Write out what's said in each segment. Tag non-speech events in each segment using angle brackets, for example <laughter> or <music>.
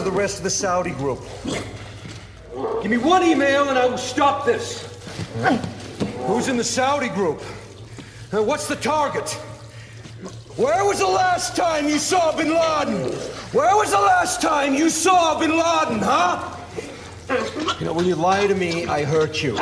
of the rest of the Saudi group. Give me one email and I will stop this. Who's in the Saudi group? Uh, what's the target? Where was the last time you saw Bin Laden? Where was the last time you saw Bin Laden, huh? You know, when you lie to me, I hurt you.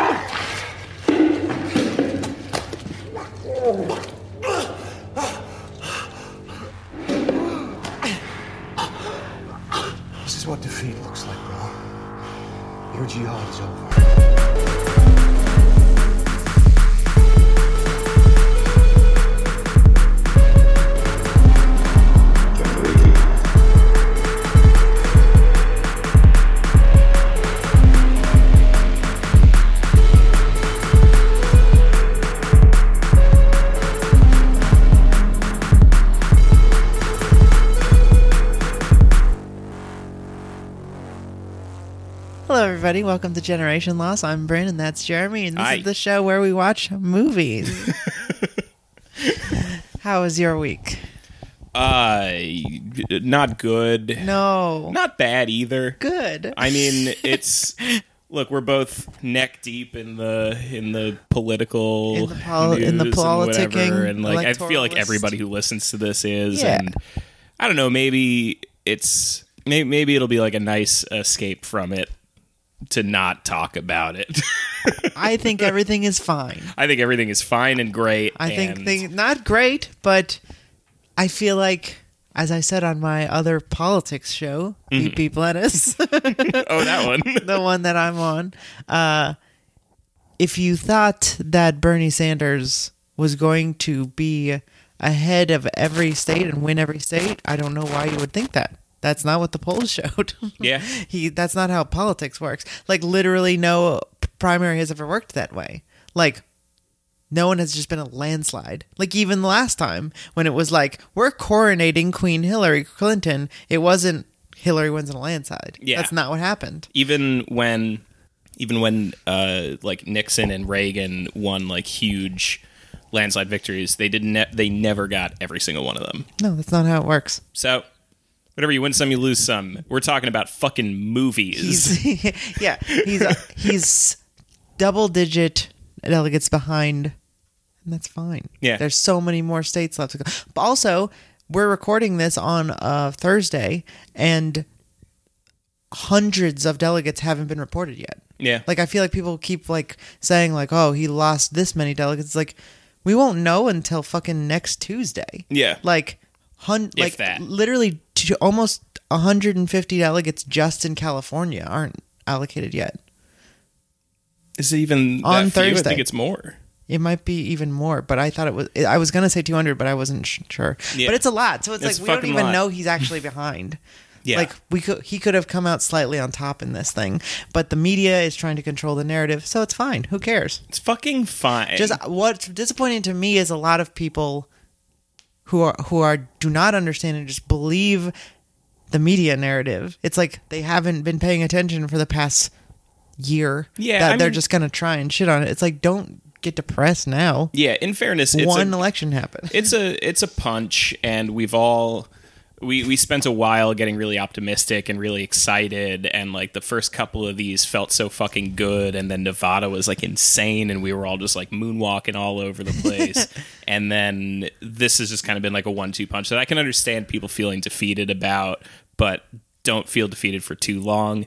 Everybody. Welcome to Generation Loss. I'm Bryn, and that's Jeremy, and this Hi. is the show where we watch movies. <laughs> How was your week? Uh, not good. No, Not bad either. good. I mean, <laughs> it's look, we're both neck deep in the in the political In the pol- in the news and and like I feel like everybody who listens to this is, Yeah. and I don't know, maybe it's maybe, maybe it'll be like a nice escape from it to not talk about it. <laughs> I think everything is fine. I think everything is fine and great. I think and- thing not great, but I feel like, as I said on my other politics show, Mm-hmm. Beep Beep Lettuce, <laughs> oh that one. <laughs> the one that I'm on, uh, if you thought that Bernie Sanders was going to be ahead of every state and win every state, I don't know why you would think that. That's not what the polls <laughs> showed. Yeah. he that's not how politics works. Like literally no primary has ever worked that way. Like no one has just been a landslide. Like even the last time when it was like we're coronating Queen Hillary Clinton, it wasn't Hillary wins in a landslide. Yeah. That's not what happened. even when even when uh like Nixon and Reagan won like huge landslide victories, they didn't ne- they never got every single one of them. No, that's not how it works. So whatever you win some, you lose some. We're talking about fucking movies. He's <laughs> yeah, he's he's double digit delegates behind, and that's fine. Yeah. there's so many more states left to go. But also, we're recording this on uh, Thursday, and hundreds of delegates haven't been reported yet. yeah. Like I feel like people keep like saying like, "Oh, he lost this many delegates." It's like we won't know until fucking next Tuesday. Yeah. Like hun- like that. literally t- almost 150 delegates just in California aren't allocated yet. Is it even On that few? I Thursday. think it's more. It might be even more, but I thought it was. I was gonna say 200, but I wasn't sh- sure. Yeah. But it's a lot, so it's, It's like we don't even lot. know <laughs> he's actually behind. Yeah. Like we could, he could have come out slightly on top in this thing, but the media is trying to control the narrative, so it's fine. Who cares? it's fucking fine. Just what's disappointing to me is a lot of people who are who are do not understand and just believe the media narrative. It's like they haven't been paying attention for the past year. Yeah, that I they're mean- just gonna try and shit on it. It's like don't get depressed now. yeah, in fairness, it's One a, election happened. it's a it's a punch and we've all we we spent a while getting really optimistic and really excited and like the first couple of these felt so fucking good and then Nevada was like insane and we were all just like moonwalking all over the place. <laughs> And then this has just kind of been like a one two punch that I can understand people feeling defeated about but don't feel defeated for too long.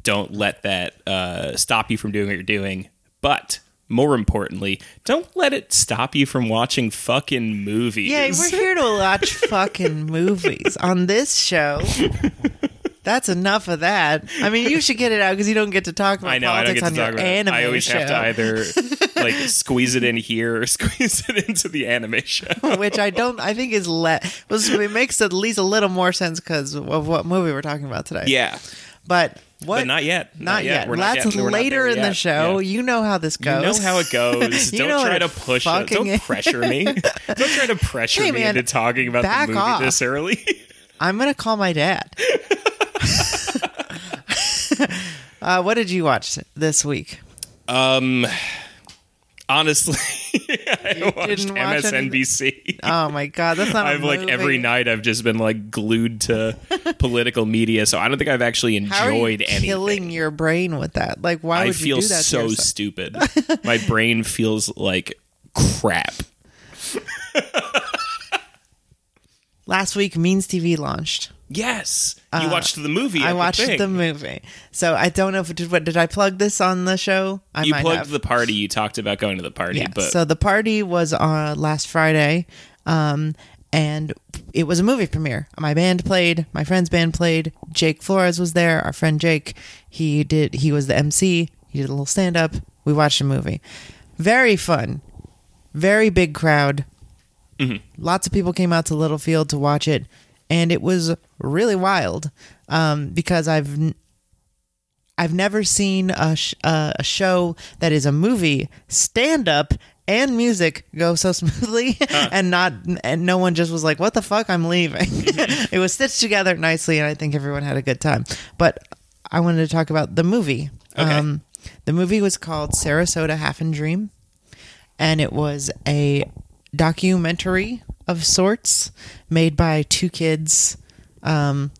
Don't let that uh, stop you from doing what you're doing. But more importantly, don't let it stop you from watching fucking movies. Yeah, we're <laughs> here to watch fucking movies on this show. That's enough of that. I mean, you should get it out because you don't get to talk about I know. I don't politics get to on talk your anime I always show, have to either <laughs> like squeeze it in here or <laughs> squeeze it into the anime show. which I don't. I think is le- was it makes at least a little more sense because of what movie we're talking about today. Yeah, but what? but not yet. Not, yet. We're not That's yet. Later in the show. Yeah. You know how this <laughs> goes. You know how it goes. Don't try to push it. Don't <laughs> pressure me. don't try to pressure Hey, me man, into talking about the movie off. this early. <laughs> I'm gonna call my dad. uh, what did you watch this week? Um, honestly, <laughs> I watched watch? MSNBC. Oh my god, that's not. I've like every night I've just been like glued to <laughs> political media, so I don't think I've actually How are you enjoyed anything. killing your brain with that? Like, why I would feel you do that? so stupid. <laughs> My brain feels like crap. Last week, Means TV launched. Yes, you watched the movie. Uh, I watched thing. the movie, so I don't know if did. What did I plug this on the show? I You plugged have. the party. You talked about going to the party, yeah. but so the party was uh, last Friday, um, and it was a movie premiere. My band played. My friend's band played. Jake Flores was there. Our friend Jake. He did. He was the MC. He did a little stand up. We watched a movie. Very fun. Very big crowd. Lots of people came out to Littlefield to watch it, and it was really wild um, because I've n- I've never seen a sh- uh, a show that is a movie stand up and music go so <laughs> smoothly and not and no one just was like what the fuck I'm leaving. <laughs> it was stitched together nicely and I think everyone had a good time. But I wanted to talk about the movie. Um, Okay. the movie was called Sarasota Half and Dream and it was a documentary of sorts made by two kids um,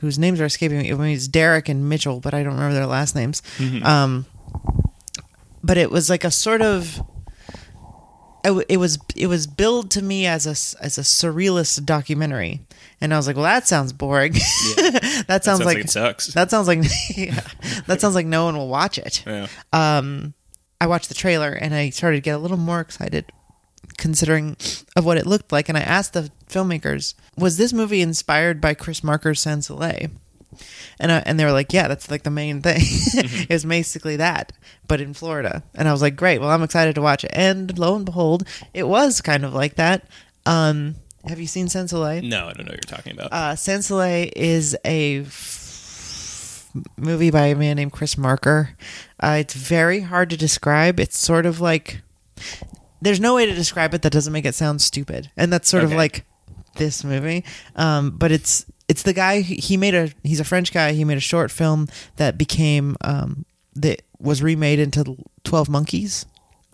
whose names are escaping me. I mean, it's Derek and Mitchell, but I don't remember their last names. Um, but it was like a sort of. It, was it was billed to me as a as a surrealist documentary, and I was like, "Well, that sounds boring. <laughs> that sounds, sounds like, like it sucks. That sounds like <laughs> yeah, that sounds like no one will watch it." yeah. I watched the trailer and I started to get a little more excited considering of what it looked like and I asked the filmmakers, "Was this movie inspired by Chris Marker's Sans Soleil?" And I, and they were like, "Yeah, that's like the main thing. <laughs> it was basically that, but in Florida." And I was like, "Great. Well, I'm excited to watch it." And lo and behold, it was kind of like that. Um, have you seen Sans Soleil? no, I don't know what you're talking about. Uh, Sans Soleil is a f- movie by a man named Chris Marker. Uh, it's very hard to describe. It's sort of like there's no way to describe it that doesn't make it sound stupid, and that's sort of like this movie. Um, but it's it's the guy he he made a he's a French guy. He made a short film that became um, that was remade into Twelve Monkeys.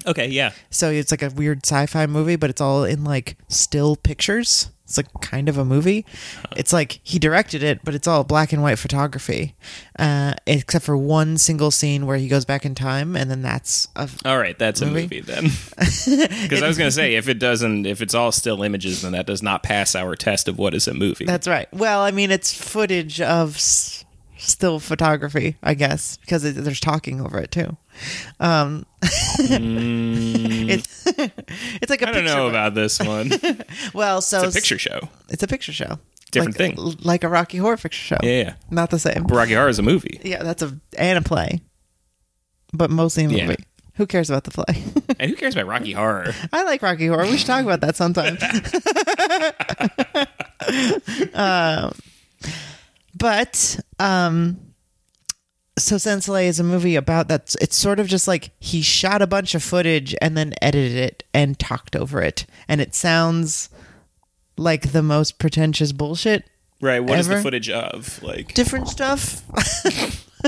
okay, yeah. So it's like a weird sci-fi movie, but it's all in like still pictures. It's like kind of a movie. It's like he directed it, but it's all black and white photography, uh, except for one single scene where he goes back in time, and then that's a, All right, that's a Movie? movie then. <laughs> Because I was going to say, if it doesn't, if it's all still images, then that does not pass our test of what is a movie. that's right. Well, I mean, it's footage of still photography, I guess, because it, there's talking over it too. Um, <laughs> it's <laughs> it's like a Mm. I don't know book. about this one. <laughs> Well, so a picture show. It's a picture show. Different like, thing. like a Rocky Horror Picture Show. Yeah, yeah. Not the same. Rocky Horror is a movie. Yeah, that's a and a play, but mostly a movie. Yeah. Who cares about the play? And who cares about Rocky Horror? I like Rocky Horror. We should talk about that sometime. Um, but um, so Sans Soleil is a movie about that. It's sort of just like he shot a bunch of footage and then edited it and talked over it, and it sounds like the most pretentious bullshit. Right. What is Ever? the footage of? Like, Different stuff. <laughs>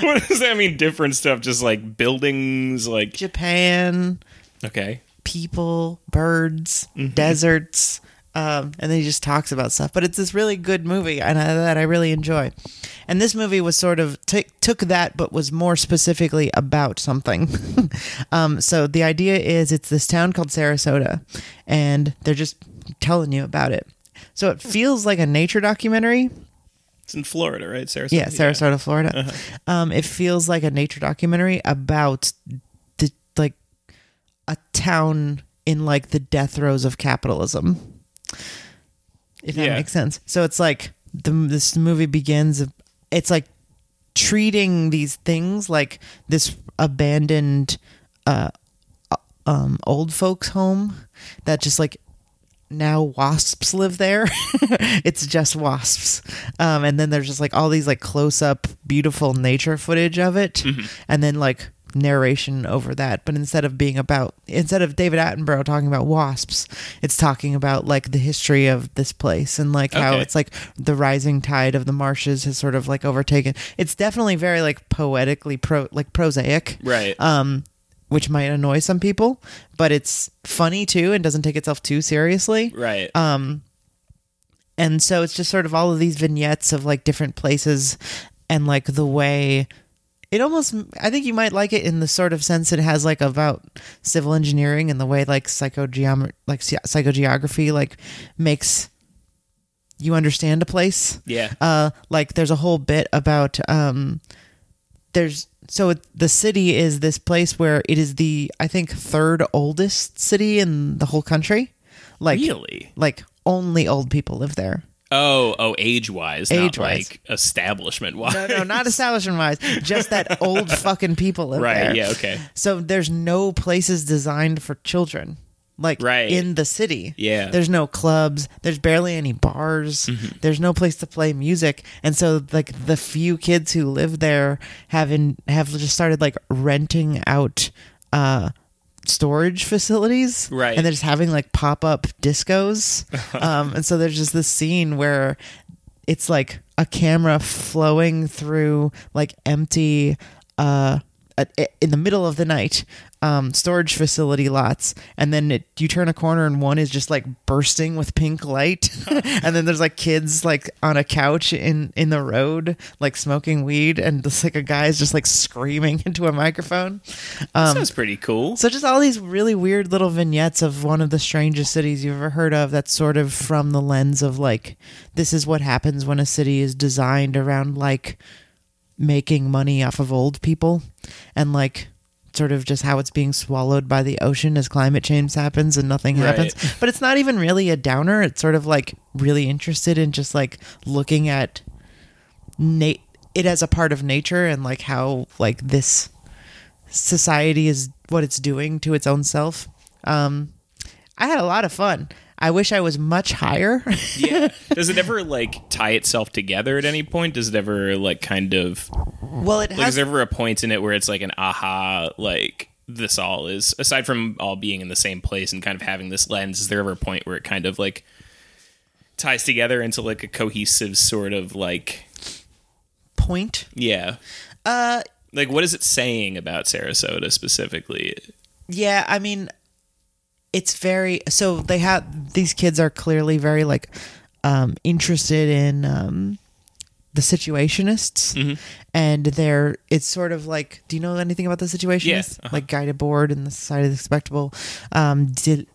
what does that mean? Different stuff, just like buildings, like Japan, okay, people, birds, deserts, um, and then he just talks about stuff. But it's this really good movie, and I, that I really enjoy. And this movie was sort of t- took that, but was more specifically about something. <laughs> um, so the idea is it's this town called Sarasota, and they're just telling you about it. So it feels like a nature documentary, it's in Florida, right? Sarasota. yeah, Sarasota, Florida. Um, it feels like a nature documentary about the like a town in like the death throes of capitalism. If that Yeah. makes sense. So it's like the this movie begins. It's like treating these things like this abandoned uh, um, old folks home that just like now wasps live there. <laughs> it's just wasps. Um, and then there's just like all these like close up beautiful nature footage of it. And then like narration over that. But instead of being about instead of David Attenborough talking about wasps, it's talking about like the history of this place and like how Okay. it's like the rising tide of the marshes has sort of like overtaken. It's definitely very like poetically pro like prosaic Right. um which might annoy some people, but it's funny too and doesn't take itself too seriously. Right. Um and so it's just sort of all of these vignettes of like different places and like the way it almost I think you might like it in the sort of sense it has like about civil engineering and the way like psychogeom like psychogeography like makes you understand a place. yeah. Uh like there's a whole bit about um there's so it, the city is this place where it is the I think third oldest city in the whole country. Like really? like only old people live there. Oh, oh, age wise, Age-wise. like establishment wise. No, no, not establishment wise. Just that <laughs> old fucking people live Right, there. yeah, okay. So there's no places designed for children. Like Right. in the city. Yeah. Mm-hmm. There's no clubs. There's barely any bars. There's no place to play music. And so like the few kids who live there have in, have just started like renting out uh storage facilities Right. and they're just having like pop-up discos <laughs> um and so there's just this scene where it's like a camera flowing through like empty uh a- in the middle of the night um storage facility lots and then it, you turn a corner and one is just like bursting with pink light <laughs> and then there's like kids like on a couch in in the road like smoking weed and <laughs> just like a guy is just like screaming <laughs> into a microphone Sounds pretty cool. so just all these really weird little vignettes of one of the strangest cities you've ever heard of that's sort of from the lens of like this is what happens when a city is designed around like making money off of old people and like sort of just how it's being swallowed by the ocean as climate change happens and nothing happens. Right. <laughs> But it's not even really a downer. It's sort of like really interested in just like looking at na- it as a part of nature and like how like this society is what it's doing to its own self. Um, I had a lot of fun. I wish I was much higher. <laughs> yeah. Does it ever like tie itself together at any point? Does it ever like kind of well, it like has is there ever a point in it where it's like an aha like this all is aside from all being in the same place and kind of having this lens, is there ever a point where it kind of like ties together into like a cohesive sort of like point. yeah. Uh, Like what is it saying about Sarasota specifically? yeah, I mean, it's very so they have these kids are clearly very like um interested in um the situationists Mm-hmm. and they're it's sort of like do you know anything about the situationists Yes, uh-huh. like Guy Debord and the society of the spectacle um did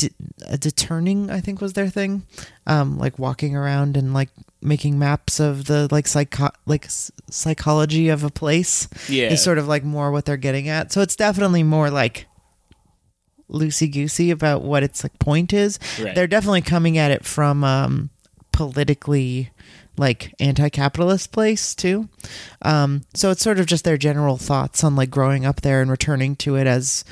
di- deterning i think was their thing um like walking around and like making maps of the like psycho like s- psychology of a place Yeah. is sort of like more what they're getting at so it's definitely more like loosey goosey about what its like point is. Right. They're definitely coming at it from um politically like anti-capitalist place too. Um so it's sort of just their general thoughts on like growing up there and returning to it as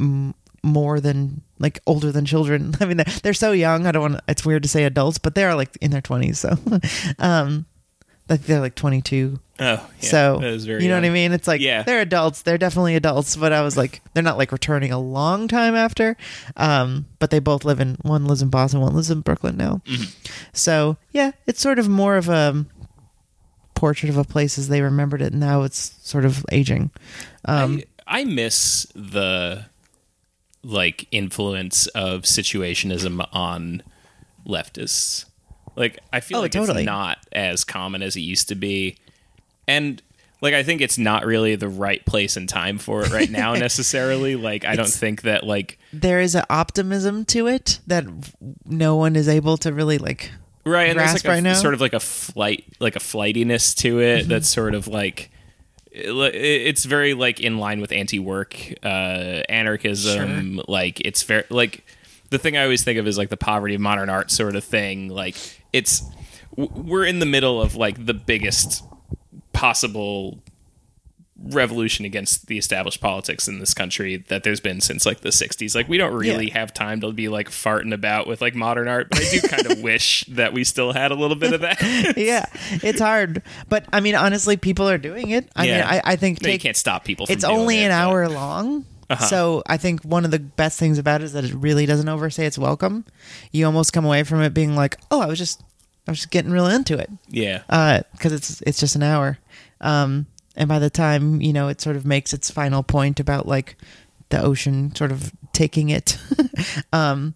m- more than like older than children. <laughs> I mean they're, they're so young. I don't want it's weird to say adults, but they're like in their 20s so <laughs> um like they're like 22 Oh, yeah. so that is very you know what I mean? It's like Yeah. they're adults. They're definitely adults, but I was like, they're not like returning a long time after. Um, but they both live in one lives in Boston, one lives in Brooklyn now. Mm-hmm. So yeah, it's sort of more of a portrait of a place as they remembered it. Now it's sort of aging. Um, I, I miss the like influence of situationism on leftists. Like I feel Oh, like totally. it's not as common as it used to be. And like I think it's not really the right place and time for it right now <laughs> necessarily. Like I don't think that like there is an optimism to it that no one is able to really like. right and there's grasp like a, right now? sort of like a flight like a flightiness to it that's sort of like it's very like in line with anti-work uh anarchism like it's very like the thing i always think of is like the poverty of modern art sort of thing like it's we're in the middle of like the biggest possible revolution against the established politics in this country that there's been since like the 60s like we don't really Yeah. have time to be like farting about with like modern art but i do kind of <laughs> wish that we still had a little bit of that <laughs> yeah, it's hard, but I mean, honestly, people are doing it. I mean, I, I think no, you can't stop people from it's only it, an but- hour long. Uh-huh. So I think one of the best things about it is that it really doesn't overstay its welcome. You almost come away from it being like, "Oh, I was just, I was just getting real into it," yeah because it's it's just an hour. Um, and by the time you know it sort of makes its final point about like the ocean sort of taking it, <laughs> um,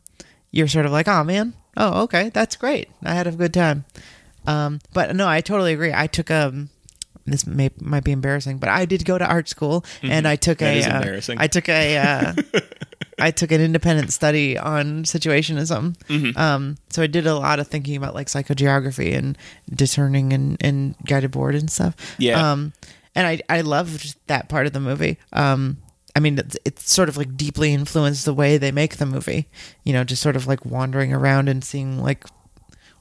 you're sort of like, oh man, oh okay, that's great. I had a good time. Um, but no, I totally agree. I took um this may might be embarrassing, but I did go to art school and I took Mm-hmm. That a uh, embarrassing. I took a uh, <laughs> I took an independent study on situationism. Mm-hmm. Um, so I did a lot of thinking about like psychogeography and discerning and, and Guy Debord and stuff. Yeah. Um, and I I loved that part of the movie. Um, I mean, it's, it's sort of like deeply influenced the way they make the movie. You know, just sort of like wandering around and seeing like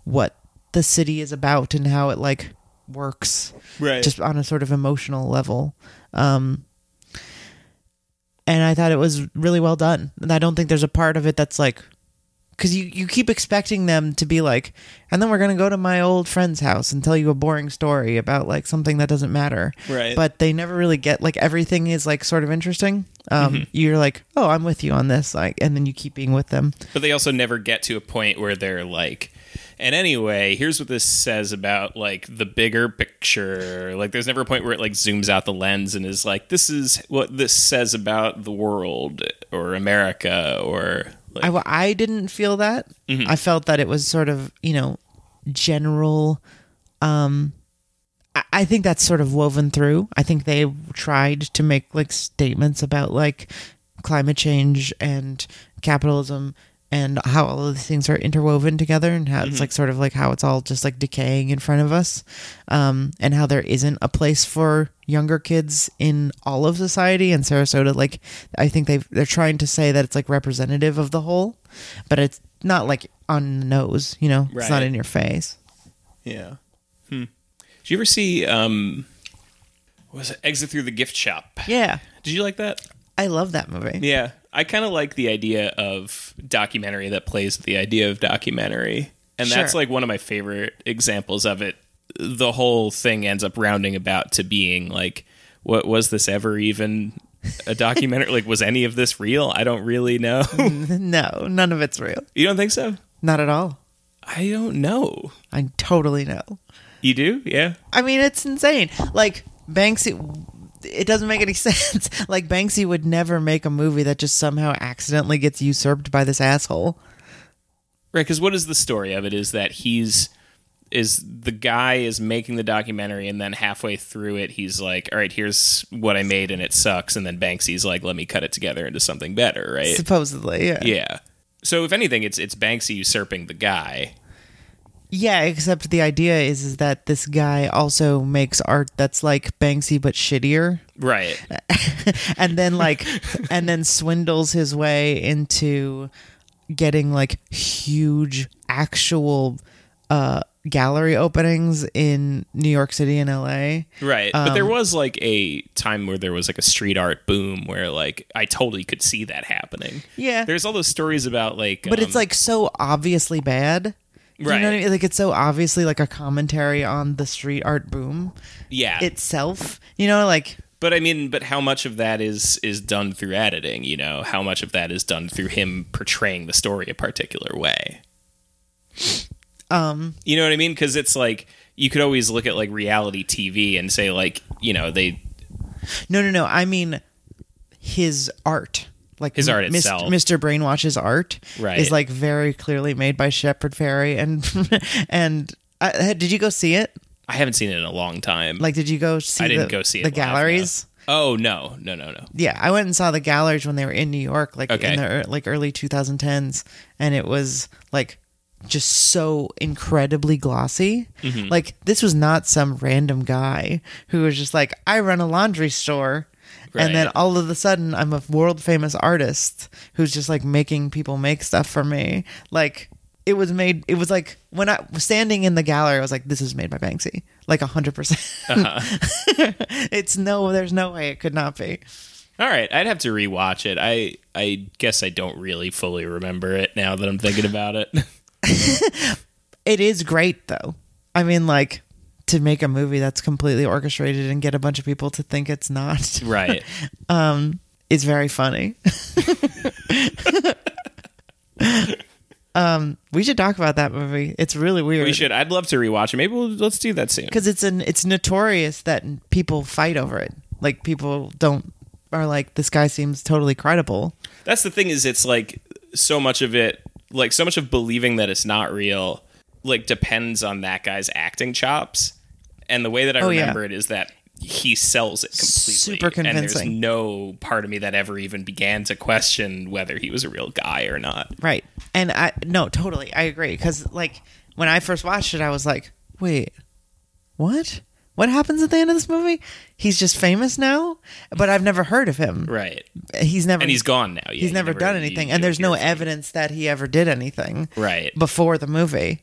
what the city is about and how it like works Right. just on a sort of emotional level. Um and i thought it was really well done. And i don't think there's a part of it that's like because you, you keep expecting them to be like and then we're going to go to my old friend's house and tell you a boring story about like something that doesn't matter. Right. but they never really get like everything is like sort of interesting. Um you're like oh i'm with you on this like and then you keep being with them. But they also never get to a point where they're like, and anyway, here's what this says about like the bigger picture. Like, there's never a point where it like zooms out the lens and is like, this is what this says about the world or America or like, I, I didn't feel that. I felt that it was sort of, you know, general. Um, I, I think that's sort of woven through. I think they tried to make like statements about like climate change and capitalism and how all of these things are interwoven together and how it's like sort of like how it's all just like decaying in front of us um, and how there isn't a place for younger kids in all of society. And sarasota like i think they they're trying to say that it's like representative of the whole but it's not like on the nose you know? It's not in your face. Yeah. Hmm. Did you ever see um, what was it? Exit Through the Gift Shop? yeah. Did you like that? i love that movie. Yeah, I kind of like the idea of documentary that plays with the idea of documentary, and that's like one of my favorite examples of it. The whole thing ends up rounding about to being like, what was this ever even a documentary? <laughs> like, was any of this real? I don't really know. <laughs> no none of it's real you don't think so? not at all I don't know. i totally know You do? Yeah. I mean, it's insane. Like Banksy, it doesn't make any <laughs> sense. Like Banksy would never make a movie that just somehow accidentally gets usurped by this asshole. Right, because what is the story of it? Is that he's is the guy is making the documentary, and then halfway through it, he's like, "All right, here's what I made, and it sucks." And then Banksy's like, "Let me cut it together into something better." Right? Supposedly, yeah. Yeah. So if anything, it's it's Banksy usurping the guy. Yeah, except the idea is is that this guy also makes art that's like Banksy but shittier, Right. <laughs> and then like, <laughs> and then swindles his way into getting like huge actual uh gallery openings in New York City and LA. Right. but Um, there was like a time where there was like a street art boom where like I totally could see that happening. Yeah. There's all those stories about like but um, it's like so obviously bad. Do You know what I mean? Like it's so obviously like a commentary on the street art boom yeah. itself. You know, like But I mean, but how much of that is is done through editing? You know, how much of that is done through him portraying the story a particular way? um You know what I mean? Because it's like you could always look at like reality TV and say like, you know, they no no no. I mean his art. Like His art itself. Mr. Brainwash's art Right. is like very clearly made by Shepard Fairey and <laughs> and uh, did you go see it? I haven't seen it in a long time. Like did you go see I didn't the, go see it the live, no. galleries? oh no, no, no, no. Yeah, I went and saw the galleries when they were in New York, like Okay. in the like early 2010s, and it was like just so incredibly glossy. Mm-hmm. Like this was not some random guy who was just like, I run a laundry store. And then all of a sudden, I'm a world famous artist who's just like making people make stuff for me. Like it was made. It was like when I was standing in the gallery, I was like, "This is made by Banksy." Like a hundred percent. Uh-huh. <laughs> It's no. There's no way it could not be. All right, I'd have to rewatch it. I I guess I don't really fully remember it now that I'm thinking about it. <laughs> It is great though. I mean, like to make a movie that's completely orchestrated and get a bunch of people to think it's not right. <laughs> Um, is very funny. <laughs> Um, we should talk about that movie. It's really weird. We should. I'd love to rewatch it. Maybe we'll, let's do that soon. because it's an it's notorious that people fight over it. Like people don't are like this guy seems totally credible. That's the thing is it's like so much of it like so much of believing that it's not real like depends on that guy's acting chops. And the way that I Oh, yeah. remember it is that he sells it completely. Super And there's convincing. no part of me that ever even began to question whether he was a real guy or not. Right. And I no, totally. I agree cuz like when I first watched it I was like, "Wait. What? What happens at the end of this movie? He's just famous now, but I've never heard of him. Right. He's never And he's gone now. Yeah, he's you never, done anything and there's no hear from him. evidence that he ever did anything Right. before the movie.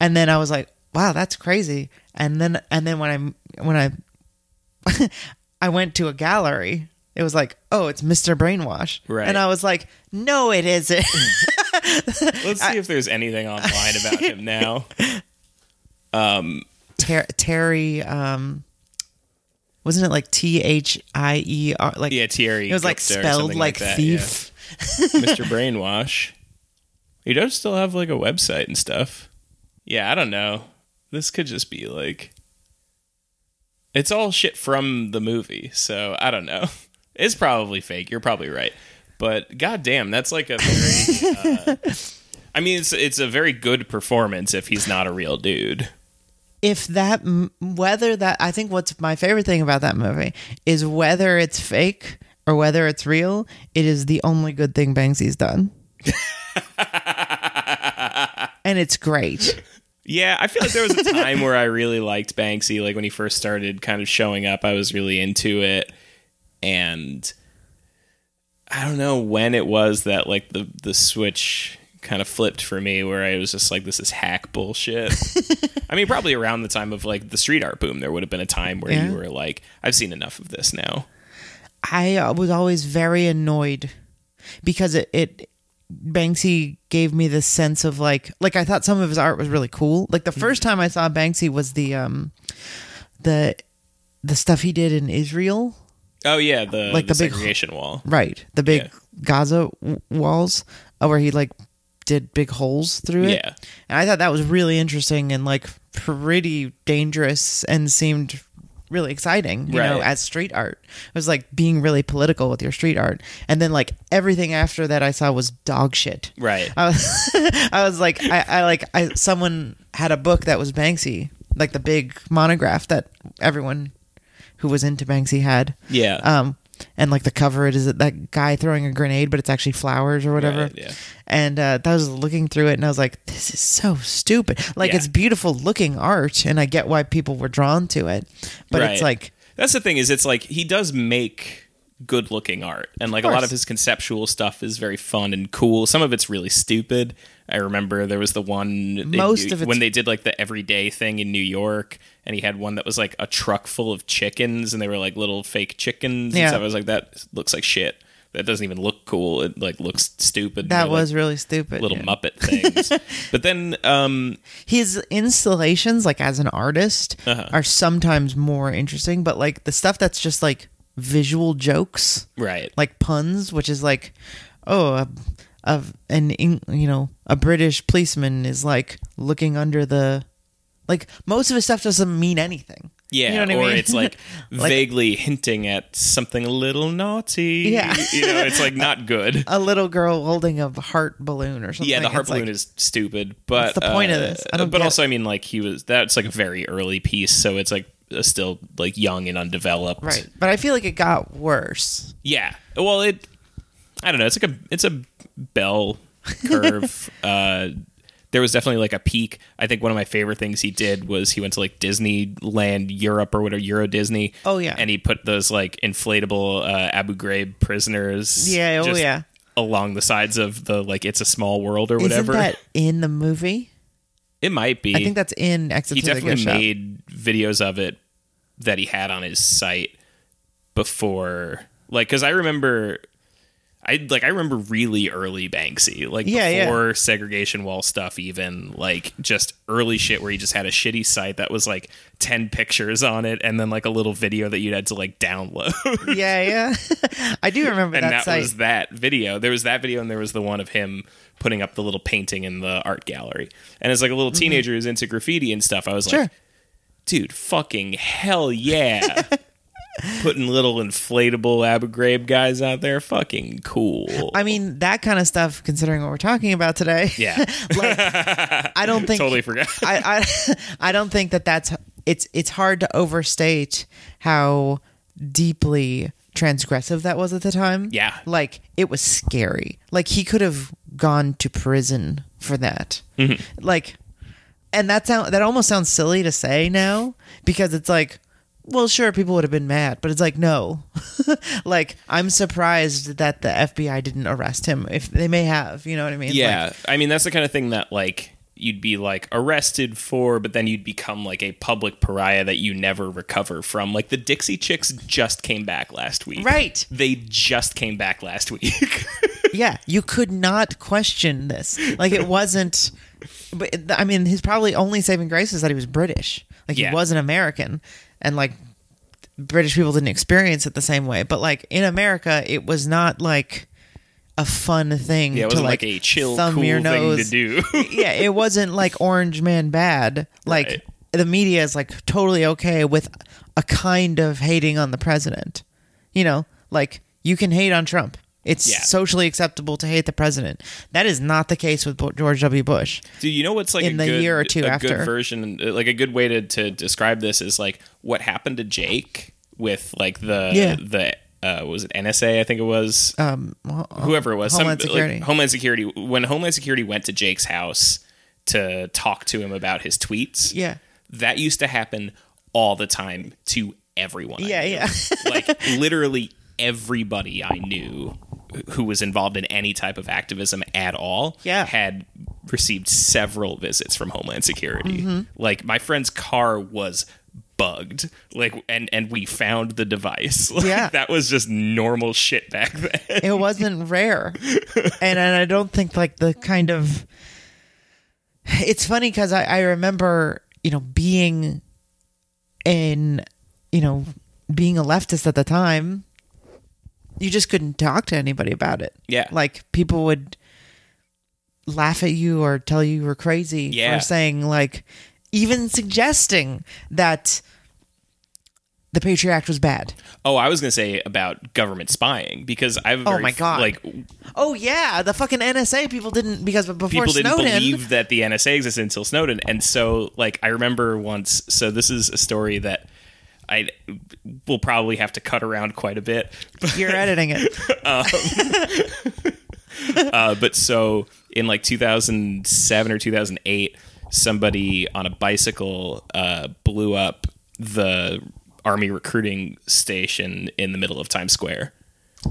And then I was like, "Wow, that's crazy." And then and then when I when I <laughs> I went to a gallery, it was like, "Oh, it's Mr. Brainwash." Right. And I was like, "No, it isn't." <laughs> Let's see if there's anything online about him now. <laughs> Ter- Terry um wasn't it like T H I E R like Yeah, Thierry. It was like spelled like, that, thief. yeah. Mr. Brainwash. He does still have like a website and stuff. Yeah, I don't know. This could just be like it's all shit from the movie, so I don't know. <laughs> It's probably fake. You're probably right. But goddamn, that's like a very uh, <laughs> I mean, it's it's a very good performance if he's not a real dude. if that whether that I think what's my favorite thing about that movie is whether it's fake or whether it's real, it is the only good thing Banksy's done. <laughs> and it's great. Yeah, I feel like there was a <laughs> time where I really liked Banksy. Like when he first started kind of showing up, I was really into it. And I don't know when it was that like the the switch kind of flipped for me where I was just like this is hack bullshit. <laughs> I mean, probably around the time of like the street art boom, there would have been a time where Yeah. you were like I've seen enough of this now. I uh, was always very annoyed because it, it Banksy gave me this sense of like like I thought some of his art was really cool. Like the first time I saw Banksy was the um the the stuff he did in Israel. Oh yeah, the Like the, the big- segregation wall. Right. The big Yeah. Gaza w- walls uh, where he like did big holes through it. Yeah. And I thought that was really interesting and like pretty dangerous and seemed really exciting, you know, as street art. It was like being really political with your street art. And then like everything after that I saw was dog shit. Right. I was <laughs> I was like I, I like I someone had a book that was Banksy, like the big monograph that everyone who was into Banksy had. Yeah. Um, and like the cover, it is that guy throwing a grenade, but it's actually flowers or whatever. Right, yeah. And uh, I was looking through it, and I was like, "This is so stupid." Like Yeah. it's beautiful looking art, and I get why people were drawn to it, but it's like, That's the thing is it's like he does make good looking art and like a lot of his conceptual stuff is very fun and cool. Some of it's really stupid. I remember there was the one Most of when they did like the everyday thing in New York and he had one that was like a truck full of chickens and they were like little fake chickens Yeah. and stuff. I was like that looks like shit. That doesn't even look cool. It like looks stupid. that They're, like, was really stupid. little yeah. muppet things. <laughs> but then um His installations, like as an artist, Uh-huh. are sometimes more interesting, but like the stuff that's just like visual jokes, right. like puns, which is like, oh, a, a an you know a British policeman is like looking under the, like most of his stuff doesn't mean anything. Yeah, You know what I or mean? it's like, <laughs> Like- vaguely hinting at something a little naughty. Yeah. <laughs> you know, it's like not good. <laughs> A little girl holding a heart balloon or something. yeah, the heart It's like- balloon is stupid, but the point of uh, this? I don't but also, I mean, like he was that's like a very early piece, so it's like uh, still like young and undeveloped. right, but I feel like it got worse. Yeah. Well, it. I don't know. It's like a it's a bell curve. <laughs> uh, there was definitely like a peak. I think one of my favorite things he did was he went to like Disneyland Europe or whatever Euro Disney. Oh, yeah. and he put those like inflatable uh, Abu Ghraib prisoners. Yeah, oh, yeah. along the sides of the like It's a Small World or whatever. Isn't that in the movie? It might be. I think that's in Exit he definitely Shop. made videos of it that he had on his site before like because i remember I like I remember really early Banksy, like Yeah, yeah. before segregation wall stuff, even like just early shit where you just had a shitty site that was like ten pictures on it, and then like a little video that you'd had to like download. yeah, yeah. <laughs> I do remember and that, that, site. was that video. There was that video, and there was the one of him putting up the little painting in the art gallery. And as like a little teenager who's into graffiti and stuff, I was Mm-hmm. Sure. like, dude, fucking hell yeah. <laughs> Putting little inflatable Abu Ghraib guys out there, fucking cool. I mean, that kind of stuff, considering what we're talking about today. yeah, <laughs> like, <laughs> I don't think totally forgot. <laughs> I, I I don't think that that's it's it's hard to overstate how deeply transgressive that was at the time. Yeah. like it was scary. Like he could have gone to prison for that. Mm-hmm. Like, and that sound that almost sounds silly to say now because it's like. Well, sure, people would have been mad, but it's like no. <laughs> like I'm surprised that the FBI didn't arrest him. If they may have, you know what I mean? Yeah, Like, I mean that's the kind of thing that like you'd be like arrested for, but then you'd become like a public pariah that you never recover from. Like the Dixie Chicks just came back last week. Right. They just came back last week. <laughs> yeah, you could not question this. Like it wasn't. But I mean, his probably only saving grace is that he was British. Like Yeah. he was an American, and like British people didn't experience it the same way. But like in America, it was not like a fun thing. yeah, it to like, like, a chill, thumb cool your thing to nose. do. <laughs> yeah, it wasn't like Orange Man bad. Like Right. the media is like totally okay with a kind of hating on the president. You know, like you can hate on Trump. It's Yeah. socially acceptable to hate the president. That is not the case with George W. Bush. Do you know what's like In the good, year or two a after. good version, like a good way to, to describe this is like what happened to Jake with like the Yeah. the uh, was it NSA? I think it was Um, well, whoever it was, Homeland some, Security. Like, Homeland Security. When Homeland Security went to Jake's house to talk to him about his tweets, yeah, that used to happen all the time to everyone. Yeah, yeah. <laughs> like literally everybody I knew who was involved in any type of activism at all Yeah. had received several visits from Homeland Security. Mm-hmm. Like my friend's car was bugged like and and we found the device <laughs> like, Yeah. that was just normal shit back <laughs> then it wasn't rare and, and i don't think like the kind of it's funny because I, I remember you know being in you know being a leftist at the time you just couldn't talk to anybody about it Yeah. like people would laugh at you or tell you you were crazy Yeah. for saying like even suggesting that the patriot act was bad oh i was gonna say about government spying because i've Oh my God. like oh yeah the fucking nsa people didn't because before people didn't believe that the NSA existed until Snowden. And so, like, I remember once. So this is a story that I will probably have to cut around quite a bit. But, <laughs> You're editing it. <laughs> uh, but so in like 2007 or 2008, somebody on a bicycle uh, blew up the army recruiting station in the middle of Times Square.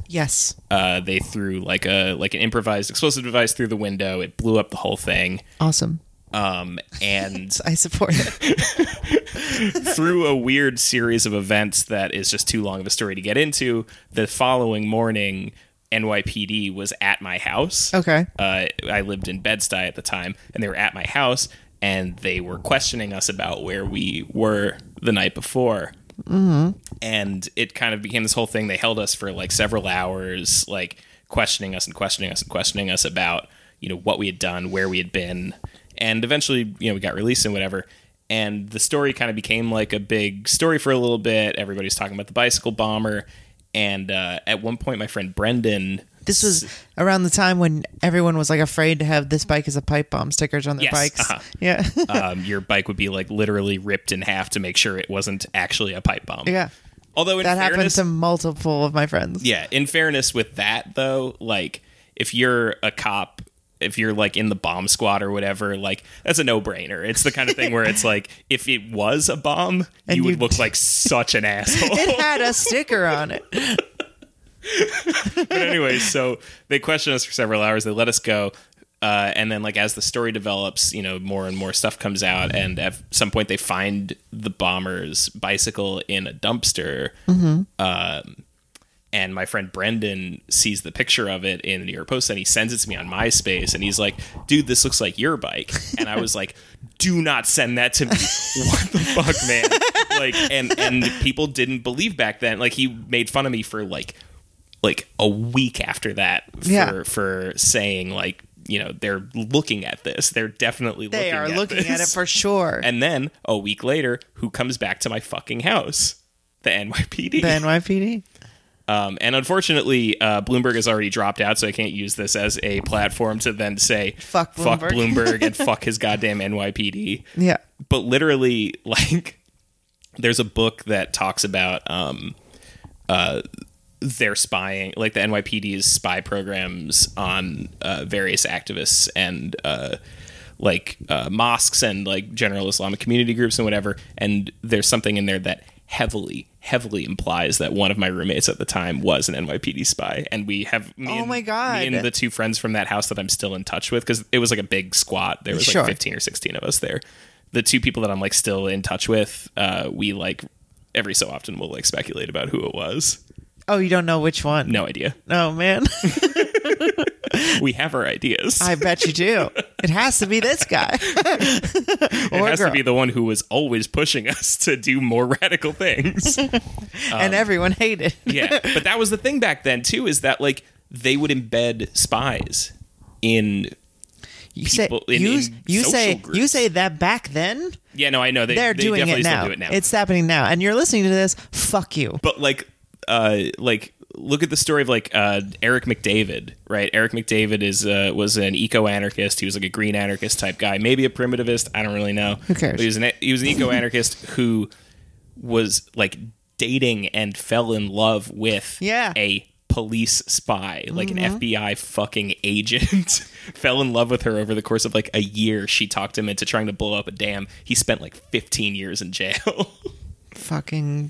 Yes. Uh, they threw like a like an improvised explosive device through the window. It blew up the whole thing. Awesome. Um, and <laughs> I support it. <laughs> through a weird series of events that is just too long of a story to get into, the following morning, NYPD was at my house. Okay. Uh, I lived in Bed-Stuy at the time, and they were at my house, and they were questioning us about where we were the night before. Mm-hmm. And it kind of became this whole thing. They held us for like several hours, like questioning us and questioning us and questioning us about you know what we had done, where we had been, and eventually you know we got released and whatever. And the story kind of became like a big story for a little bit. Everybody's talking about the bicycle bomber, and uh, at one point, my friend Brendan. This was around the time when everyone was like afraid to have this bike as a pipe bomb stickers on their Yes, bikes. uh-huh. <laughs> Yeah. um, your bike would be like literally ripped in half to make sure it wasn't actually a pipe bomb. yeah. Although That happened to multiple of my friends. yeah, in fairness with that though, like if you're a cop, if you're like in the bomb squad or whatever, like that's a no-brainer. It's the kind of thing where it's <laughs> like if it was a bomb, And you would look like <laughs> such an asshole. It had a sticker on it. but anyway, so they question us for several hours. They let us go. Uh, and then, like as the story develops, you know, more and more stuff comes out, and at some point they find the bomber's bicycle in a dumpster, um, and my friend Brendan sees the picture of it in the New York Post and he sends it to me on MySpace and he's like, dude, this looks like your bike. And I was like, do not send that to me. <laughs> what the fuck, man? Like, and, and people didn't believe back then. Like, he made fun of me for like, like a week after that for, Yeah. for saying like, you know, they're looking at this. They're definitely looking at it. They looking are at looking at it for sure. And then a week later, who comes back to my fucking house? The NYPD. the NYPD. Um, and unfortunately, uh, Bloomberg has already dropped out, so I can't use this as a platform to then say Fuck fuck Bloomberg." Bloomberg and <laughs> fuck his goddamn NYPD. Yeah. But literally, <laughs> like, there's a book that talks about um, uh, their spying, like the NYPD's spy programs on uh, various activists and uh, like uh, mosques and like general Islamic community groups and whatever. And there's something in there that heavily, heavily implies that one of my roommates at the time was an NYPD spy. And we have me Oh and- my God. me and the two friends from that house that I'm still in touch with because it was like a big squat. There was Sure. like 15 or 16 of us there. The two people that I'm like still in touch with, uh, we like every so often will like speculate about who it was. Oh, you don't know which one? No idea. Oh man, <laughs> We have our ideas. I bet you do. It has to be this guy. <laughs> it has girl. to be the one who was always pushing us to do more radical things. <laughs> and everyone hated. yeah, but that was the thing back then too. Is that like they would embed spies in You say people in- you, in you say you say that back then Yeah, no, I know they, they're they doing it now. do it now. It's happening now, and you're listening to this. Fuck you. but like, uh, like look at the story of like uh, Eric McDavid, right? Eric McDavid is uh, was an eco anarchist. He was like a green anarchist type guy, maybe a primitivist. I don't really know. Who cares? But he was an he was an <laughs> eco anarchist who was like dating and fell in love with Yeah. Mm-hmm. a police spy, like an FBI fucking agent. <laughs> fell in love with her over the course of like a year. She talked him into trying to blow up a dam. He spent like 15 years in jail. <laughs> Fucking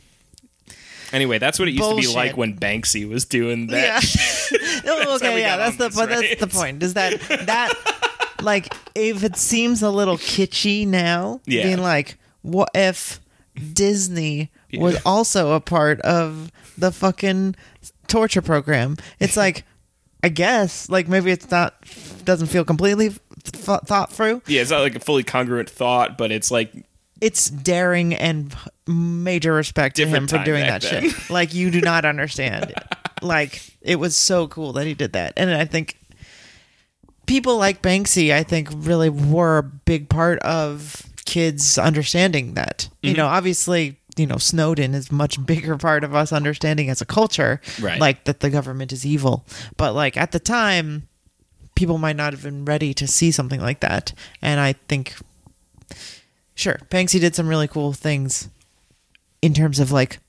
Anyway, that's what it used to be like when Banksy was doing that. yeah. <laughs> <laughs> Oh, okay, yeah. That's the this, but that's the point. Is that that <laughs> like if it seems a little kitschy now, Yeah. being like, what if Disney was also a part of the fucking torture program? It's like, I guess, like maybe it's not doesn't feel completely th- thought through. Yeah, it's not like a fully congruent thought, but it's like It's daring and major respect to him for doing that then. shit. <laughs> Like you do not understand. like it was so cool that he did that, and I think people like Banksy, I think, really were a big part of kids understanding that. Mm-hmm. You know, obviously, you know, Snowden is much bigger part of us understanding as a culture, Right. like that the government is evil. But like at the time, people might not have been ready to see something like that, and I think. Sure, Banksy did some really cool things in terms of like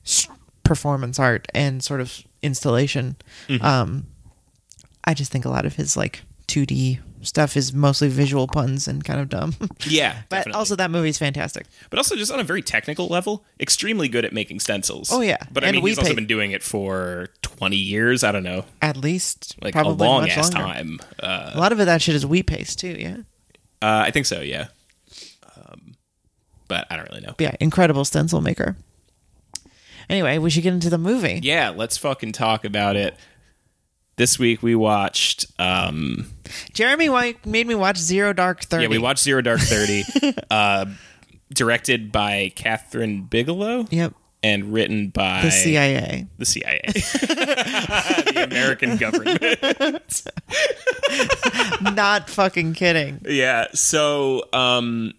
performance art and sort of installation. Mm-hmm. Um, I just think a lot of his like 2D stuff is mostly visual puns and kind of dumb. <laughs> yeah, but definitely. also that movie's fantastic. but also just on a very technical level, extremely good at making stencils. Oh, yeah. but I And mean, he's also been doing it for twenty years. I don't know, At least like probably a long ass longer. time. Uh, A lot of it that shit is we paste too. Yeah, uh, I think so. Yeah, but I don't really know. Yeah, incredible stencil maker. Anyway, we should get into the movie. Yeah, let's fucking talk about it. This week we watched. um Jeremy White made me watch Zero Dark Thirty. Yeah, we watched Zero Dark Thirty, <laughs> uh, directed by Kathryn Bigelow. Yep, and written by the CIA. the CIA, <laughs> the American government. <laughs> Not fucking kidding. yeah. So, um,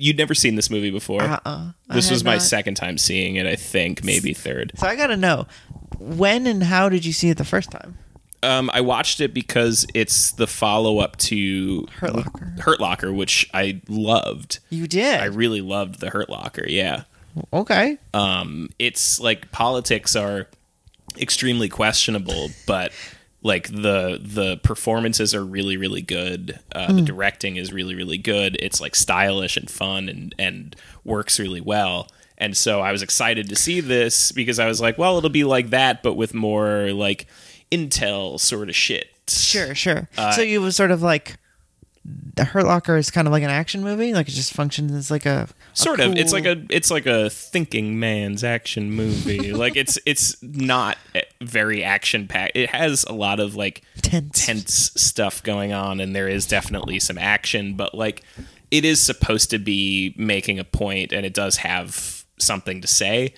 you'd never seen this movie before. Uh-uh. I This had was my not. second time seeing it. I think maybe third. So I gotta know, when and how did you see it the first time? Um, I watched it because it's the follow up to Hurt Locker. Hurt Locker, which I loved. You did. I really loved the Hurt Locker. Yeah. okay. um, it's like politics are extremely questionable, but like the the performances are really really good. Uh, The directing is really really good. It's like stylish and fun and and works really well. And so I was excited to see this because I was like, well, it'll be like that, but with more like intel sort of shit. Sure, sure. Uh, so you was sort of like the Hurt Locker is kind of like an action movie. Like it just functions as like a, a sort of it's like a it's like a thinking man's action movie <laughs> like it's it's not very action packed it has a lot of like Tense. tense stuff going on and there is definitely some action but like it is supposed to be making a point and it does have something to say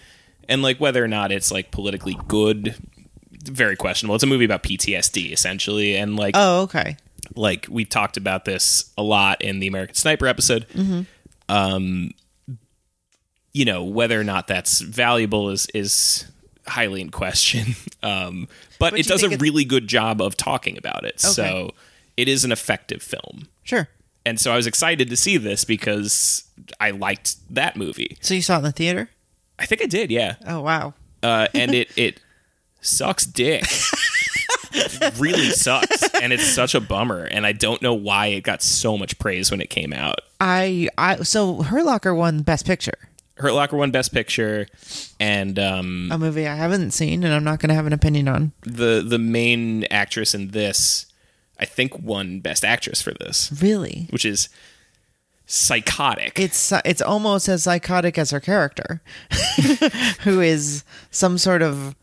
and like whether or not it's like politically good very questionable it's a movie about ptsd essentially and like Oh, okay. Like we talked about this a lot in the American Sniper episode. Um, you know whether or not that's valuable is is highly in question. <laughs> Um, but, But it does a really good job of talking about it. So it is an effective film. Sure. And so I was excited to see this because I liked that movie. So you saw it in the theater? I think I did, yeah. Oh wow. Uh, and <laughs> it it sucks dick. <laughs> Really sucks, and it's such a bummer. And I don't know why it got so much praise when it came out. I I so Hurt Locker won Best Picture, Hurt Locker won Best Picture, and um, a movie I haven't seen and I'm not going to have an opinion on. the the main actress in this, I think, won Best Actress for this, Really, which is psychotic. it's it's almost as psychotic as her character, <laughs> who is some sort of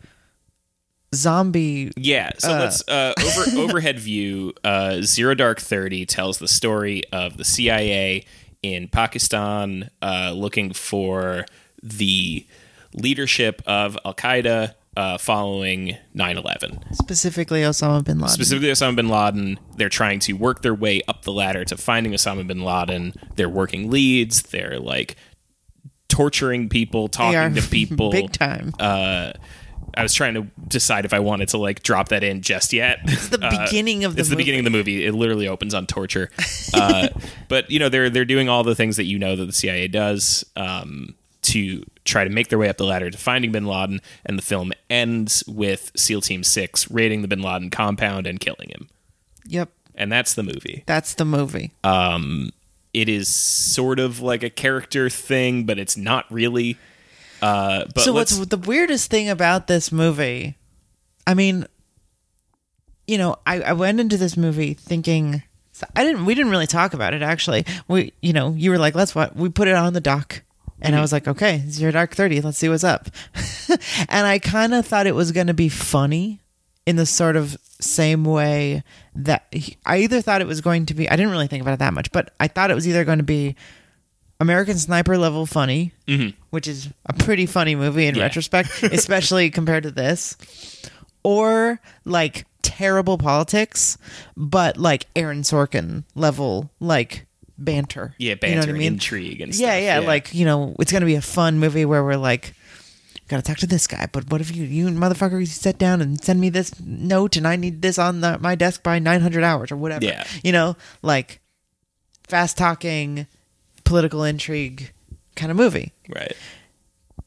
zombie. Yeah, so let's uh, over <laughs> overhead view. Uh, Zero Dark Thirty tells the story of the CIA in Pakistan uh, looking for the leadership of Al Qaeda uh, following 9-11. Specifically, Osama bin Laden. Specifically, Osama bin Laden. They're trying to work their way up the ladder to finding Osama bin Laden. They're working leads. They're like torturing people, talking to <laughs> people, big time. Uh, I was trying to decide if I wanted to like drop that in just yet. <laughs> It's the beginning of the It's the beginning of the movie. It literally opens on torture. <laughs> Uh, but you know they're they're doing all the things that you know that the CIA does um, to try to make their way up the ladder to finding Bin Laden. And the film ends with SEAL Team Six raiding the Bin Laden compound and killing him. Yep, And that's the movie. that's the movie. Um, It is sort of like a character thing, but it's not really. Uh, but so what's the weirdest thing about this movie? I mean, you know, I, I went into this movie thinking I didn't. We didn't really talk about it actually. We, you know, you were like, "Let's what?" We put it on the dock, and I was like, "Okay, it's Zero Dark Thirty. Let's see what's up." <laughs> and I kind of thought it was going to be funny in the sort of same way that I either thought it was going to be. I didn't really think about it that much, but I thought it was either going to be American Sniper level funny, mm-hmm. which is a pretty funny movie in Yeah. retrospect, <laughs> especially compared to this, or like terrible politics, but like Aaron Sorkin level like banter. yeah, banter, You know what I mean? intrigue, and Yeah, stuff. yeah, like you know, it's gonna be a fun movie where we're like, gotta talk to this guy, but what if you, you motherfucker, you sit down and send me this note, and I need this on the, my desk by nine hundred hours or whatever. Yeah. you know, like fast talking, political intrigue kind of movie. right.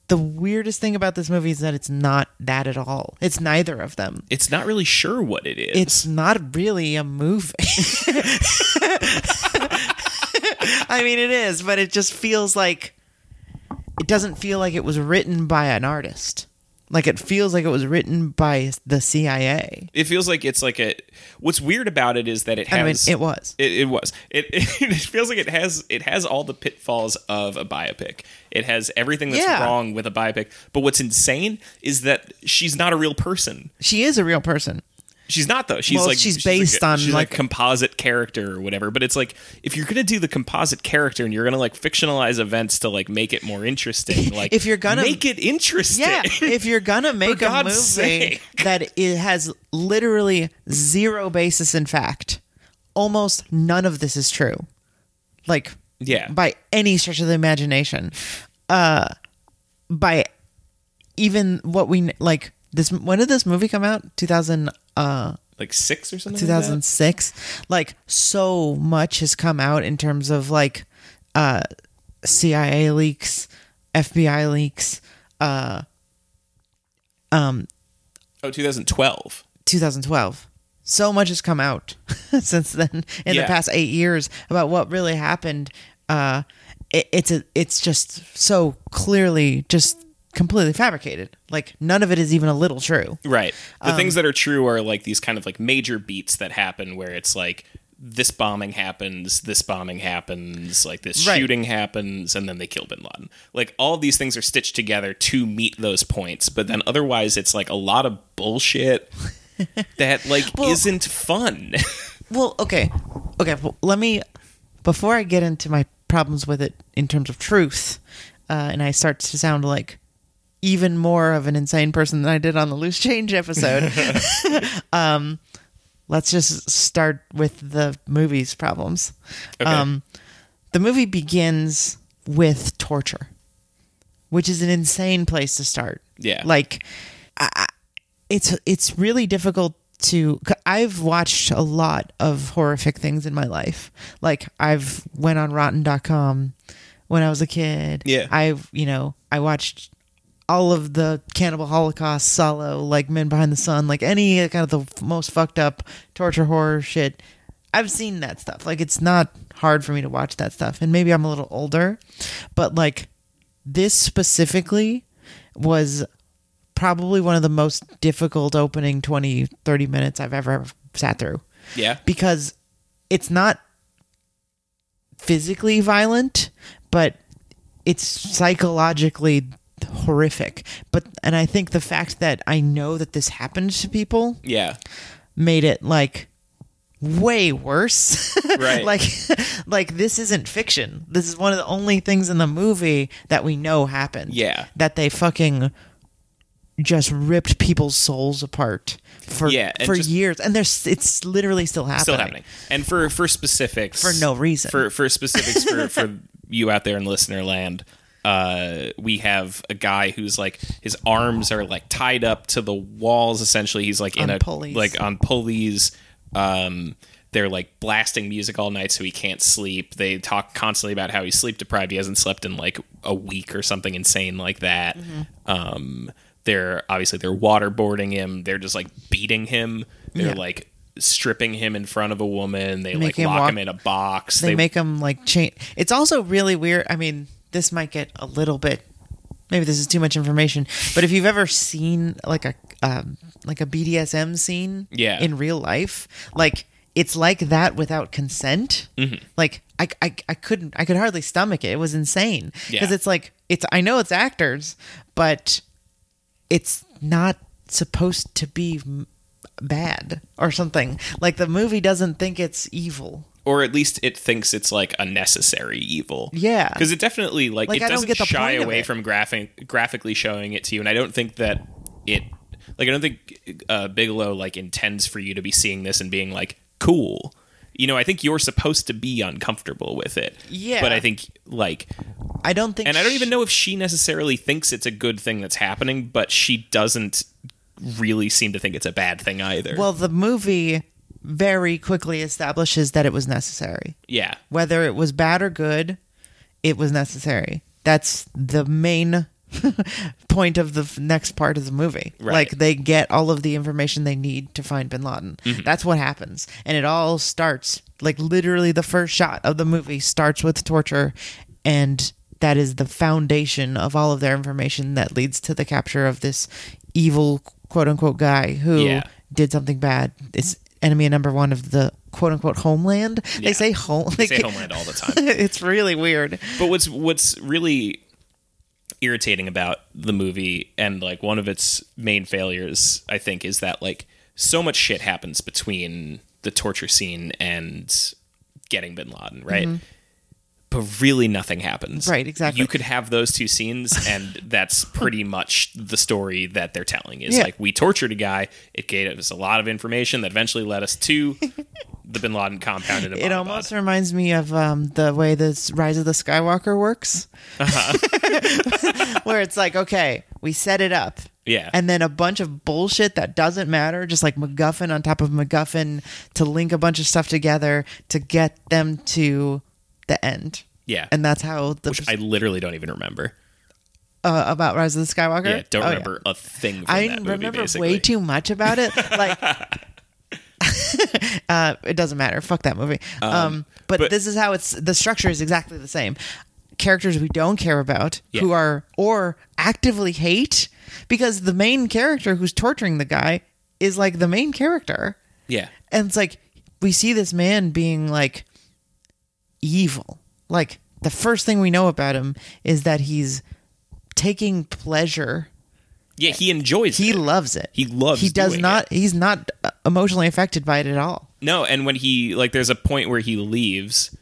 The weirdest thing about this movie is that it's not that at all. It's neither of them. It's not really sure what it is. It's not really a movie. <laughs> I mean, it is, but it just feels like it doesn't feel like it was written by an artist. Like it feels like it was written by the CIA. It feels like it's like a. What's weird about it is that it I mean, has. it was. It, it was. It, <laughs> it feels like it has. It has all the pitfalls of a biopic. It has everything that's Yeah. wrong with a biopic. But what's insane is that she's not a real person. She is a real person. She's not though. She's Well, like she's like based a- on, she's like- a composite character or whatever. But it's like if you're gonna do the composite character and you're gonna like fictionalize events to like make it more interesting, <laughs> like If you're gonna- make it interesting, Yeah, if you're gonna <laughs> make a God's movie sake. that it has literally zero basis in fact, almost none of this is true. Like, Yeah. by any stretch of the imagination, uh, by even what we like this. When did this movie come out? Two thousand. Uh, like six or something. like 2006 like so much has come out in terms of like uh cia leaks fbi leaks uh um Oh, 2012. 2012 so much has come out <laughs> since then in Yeah. the past eight years about what really happened uh it, it's a it's just so clearly just completely fabricated like none of it is even a little true Right. The Um, things that are true are like these kind of like major beats that happen where it's like this bombing happens, this bombing happens, like this Right. shooting happens, and then they kill Bin Laden. Like all these things are stitched together to meet those points, but then otherwise it's like a lot of bullshit <laughs> that like Well- isn't fun. <laughs> Well, okay, okay. Well, let me before I get into my problems with it in terms of truth, uh, and I start to sound like even more of an insane person than I did on the loose change episode. <laughs> <laughs> um, let's just start with the movie's problems. Okay. Um, the movie begins with torture, which is an insane place to start. Yeah. like I, it's it's really difficult to. I've watched a lot of horrific things in my life. Like I've went on Rotten.com when I was a kid. Yeah. I've you know I watched all of the Cannibal Holocaust, Salò, like Men Behind the Sun, like any kind of the most fucked up torture horror shit. I've seen that stuff. Like it's not hard for me to watch that stuff. And maybe I'm a little older, but like this specifically was probably one of the most difficult opening 20 30 minutes I've ever sat through yeah. because it's not physically violent, but it's psychologically horrific. But and I think the fact that I know that this happened to people Yeah. made it like way worse. <laughs> Right. like like this isn't fiction. This is one of the only things in the movie that we know happened. Yeah. That they fucking just ripped people's souls apart for Yeah, for just- years and there's it's literally still happening. Still happening. And for for specifics For no reason. For for specifics for for <laughs> you out there in listener land, uh, we have a guy who's like his arms are like tied up to the walls. Essentially, he's like in On a pulleys. like on pulleys. Um, they're like blasting music all night so he can't sleep. They talk constantly about how he's sleep deprived. He hasn't slept in like a week or something insane like that. Mm-hmm. Um, they're obviously they're waterboarding him. They're just like beating him. They're Yeah. like stripping him in front of a woman. They Make like him lock walk- him in a box. they, make them like change. It's also really weird. I mean, this might get a little bit. Maybe this is too much information, but if you've ever seen like a um, like a BDSM scene, Yeah. in real life, like it's like that without consent. Mm-hmm. Like I, I, I couldn't, I could hardly stomach it. It was insane because Yeah. it's like it's. I know it's actors, but it's not supposed to be bad or something. Like the movie doesn't think it's evil. Or at least it thinks it's like a necessary evil. Yeah. because it definitely like, Like, it I doesn't shy away from graphic graphically showing it to you, and I don't think that it like I don't think uh, Bigelow like intends for you to be seeing this and being like cool. You know, I think you're supposed to be uncomfortable with it. Yeah. but I think like I don't think, and I don't sh- even know if she necessarily thinks it's a good thing that's happening, but she doesn't really seem to think it's a bad thing either. Well, the movie very quickly establishes that it was necessary. yeah, Whether it was bad or good, it was necessary. That's the main <laughs> point of the next part of the movie. Right. Like they get all of the information they need to find bin Laden. Mm-hmm. That's what happens. And it all starts like literally the first shot of the movie starts with torture and that is the foundation of all of their information that leads to the capture of this evil quote unquote guy who Yeah. did something bad. It's enemy number one of the quote unquote homeland. Yeah. They say home. they say Homeland all the time. <laughs> it's really weird. But what's what's really irritating about the movie and like one of its main failures, I think, is that like so much shit happens between the torture scene and getting Bin Laden, right? Mm-hmm. But really, nothing happens. Right, exactly. You could have those two scenes, and <laughs> that's pretty much the story that they're telling. Is Yeah. like we tortured a guy. It gave us a lot of information that eventually led us to the Bin Laden compound in <laughs> It almost reminds me of um, the way this Rise of the Skywalker works, <laughs> where it's like, okay, we set it up, yeah, and then a bunch of bullshit that doesn't matter, just like MacGuffin on top of MacGuffin to link a bunch of stuff together to get them to the end. yeah. And that's how the which I literally don't even remember. uh, about Rise of the Skywalker. Yeah, don't Oh, remember a thing. From I that movie, remember basically. way too much about it. <laughs> Like, <laughs> uh, it doesn't matter. Fuck that movie. Um, but, but- this is how it's. The structure is exactly the same. Characters we don't care about, who are or actively hate, because the main character who's torturing the guy is like the main character, Yeah, and it's like we see this man being like evil. Like the first thing we know about him is that he's taking pleasure. Yeah, he enjoys it. He it. loves it. He loves He does not. He's not emotionally affected by it at all. No, and when he like there's a point where he leaves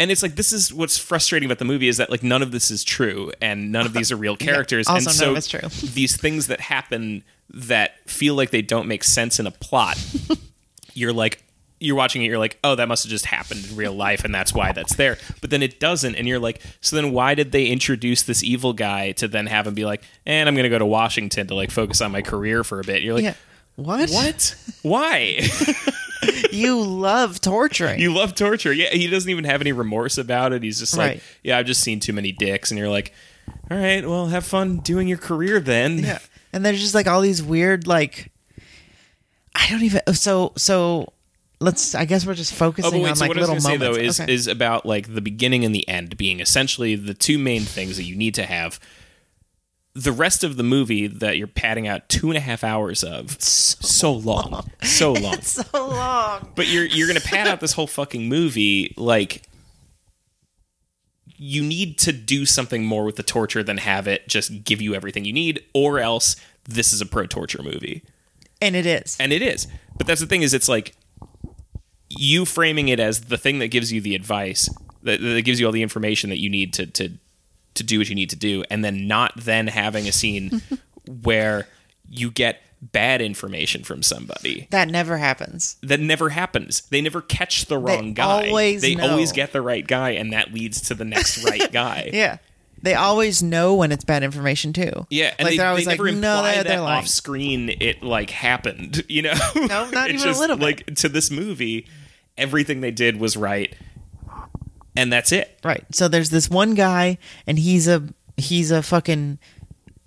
and it's like this is what's frustrating about the movie is that like none of this is true and none of these are real <laughs> characters also and none so of it's true. <laughs> these things that happen that feel like they don't make sense in a plot <laughs> you're like you're watching it you're like oh that must have just happened in real life and that's why that's there but then it doesn't and you're like so then why did they introduce this evil guy to then have him be like and i'm gonna go to washington to like focus on my career for a bit you're like Yeah. What? what why <laughs> You love torturing. You love torture. Yeah, he doesn't even have any remorse about it. He's just like, Right. yeah, I've just seen too many dicks, and you're like, all right, well, have fun doing your career then. Yeah. And there's just like all these weird like I don't even so so let's I guess we're just Oh, focusing but wait. on So like what I was little to say though is Okay. is about like the beginning and the end being essentially the two main things that you need to have. The rest of the movie that you're padding out two and a half hours of, so, long, so <laughs> long. so long. but you're you're gonna pad out this whole fucking movie like you need to do something more with the torture than have it just give you everything you need or else this is a pro torture movie And it is. and it is but that's the thing is it's like you framing it as the thing that gives you the advice that, that gives you all the information that you need to to to do what you need to do and then not then having a scene <laughs> where you get bad information from somebody that never happens. that never happens. They never catch the They wrong guy. always they know. always get the right guy, and that leads to the next right <laughs> guy. Yeah. They always know when it's bad information too. Yeah, and like they, they're they always like, never no, imply that they're lying. off screen it like happened. <laughs> You know, No, not even a little bit. Like to this movie, everything they did was right, and that's it. Right. So there's this one guy, and he's a he's a fucking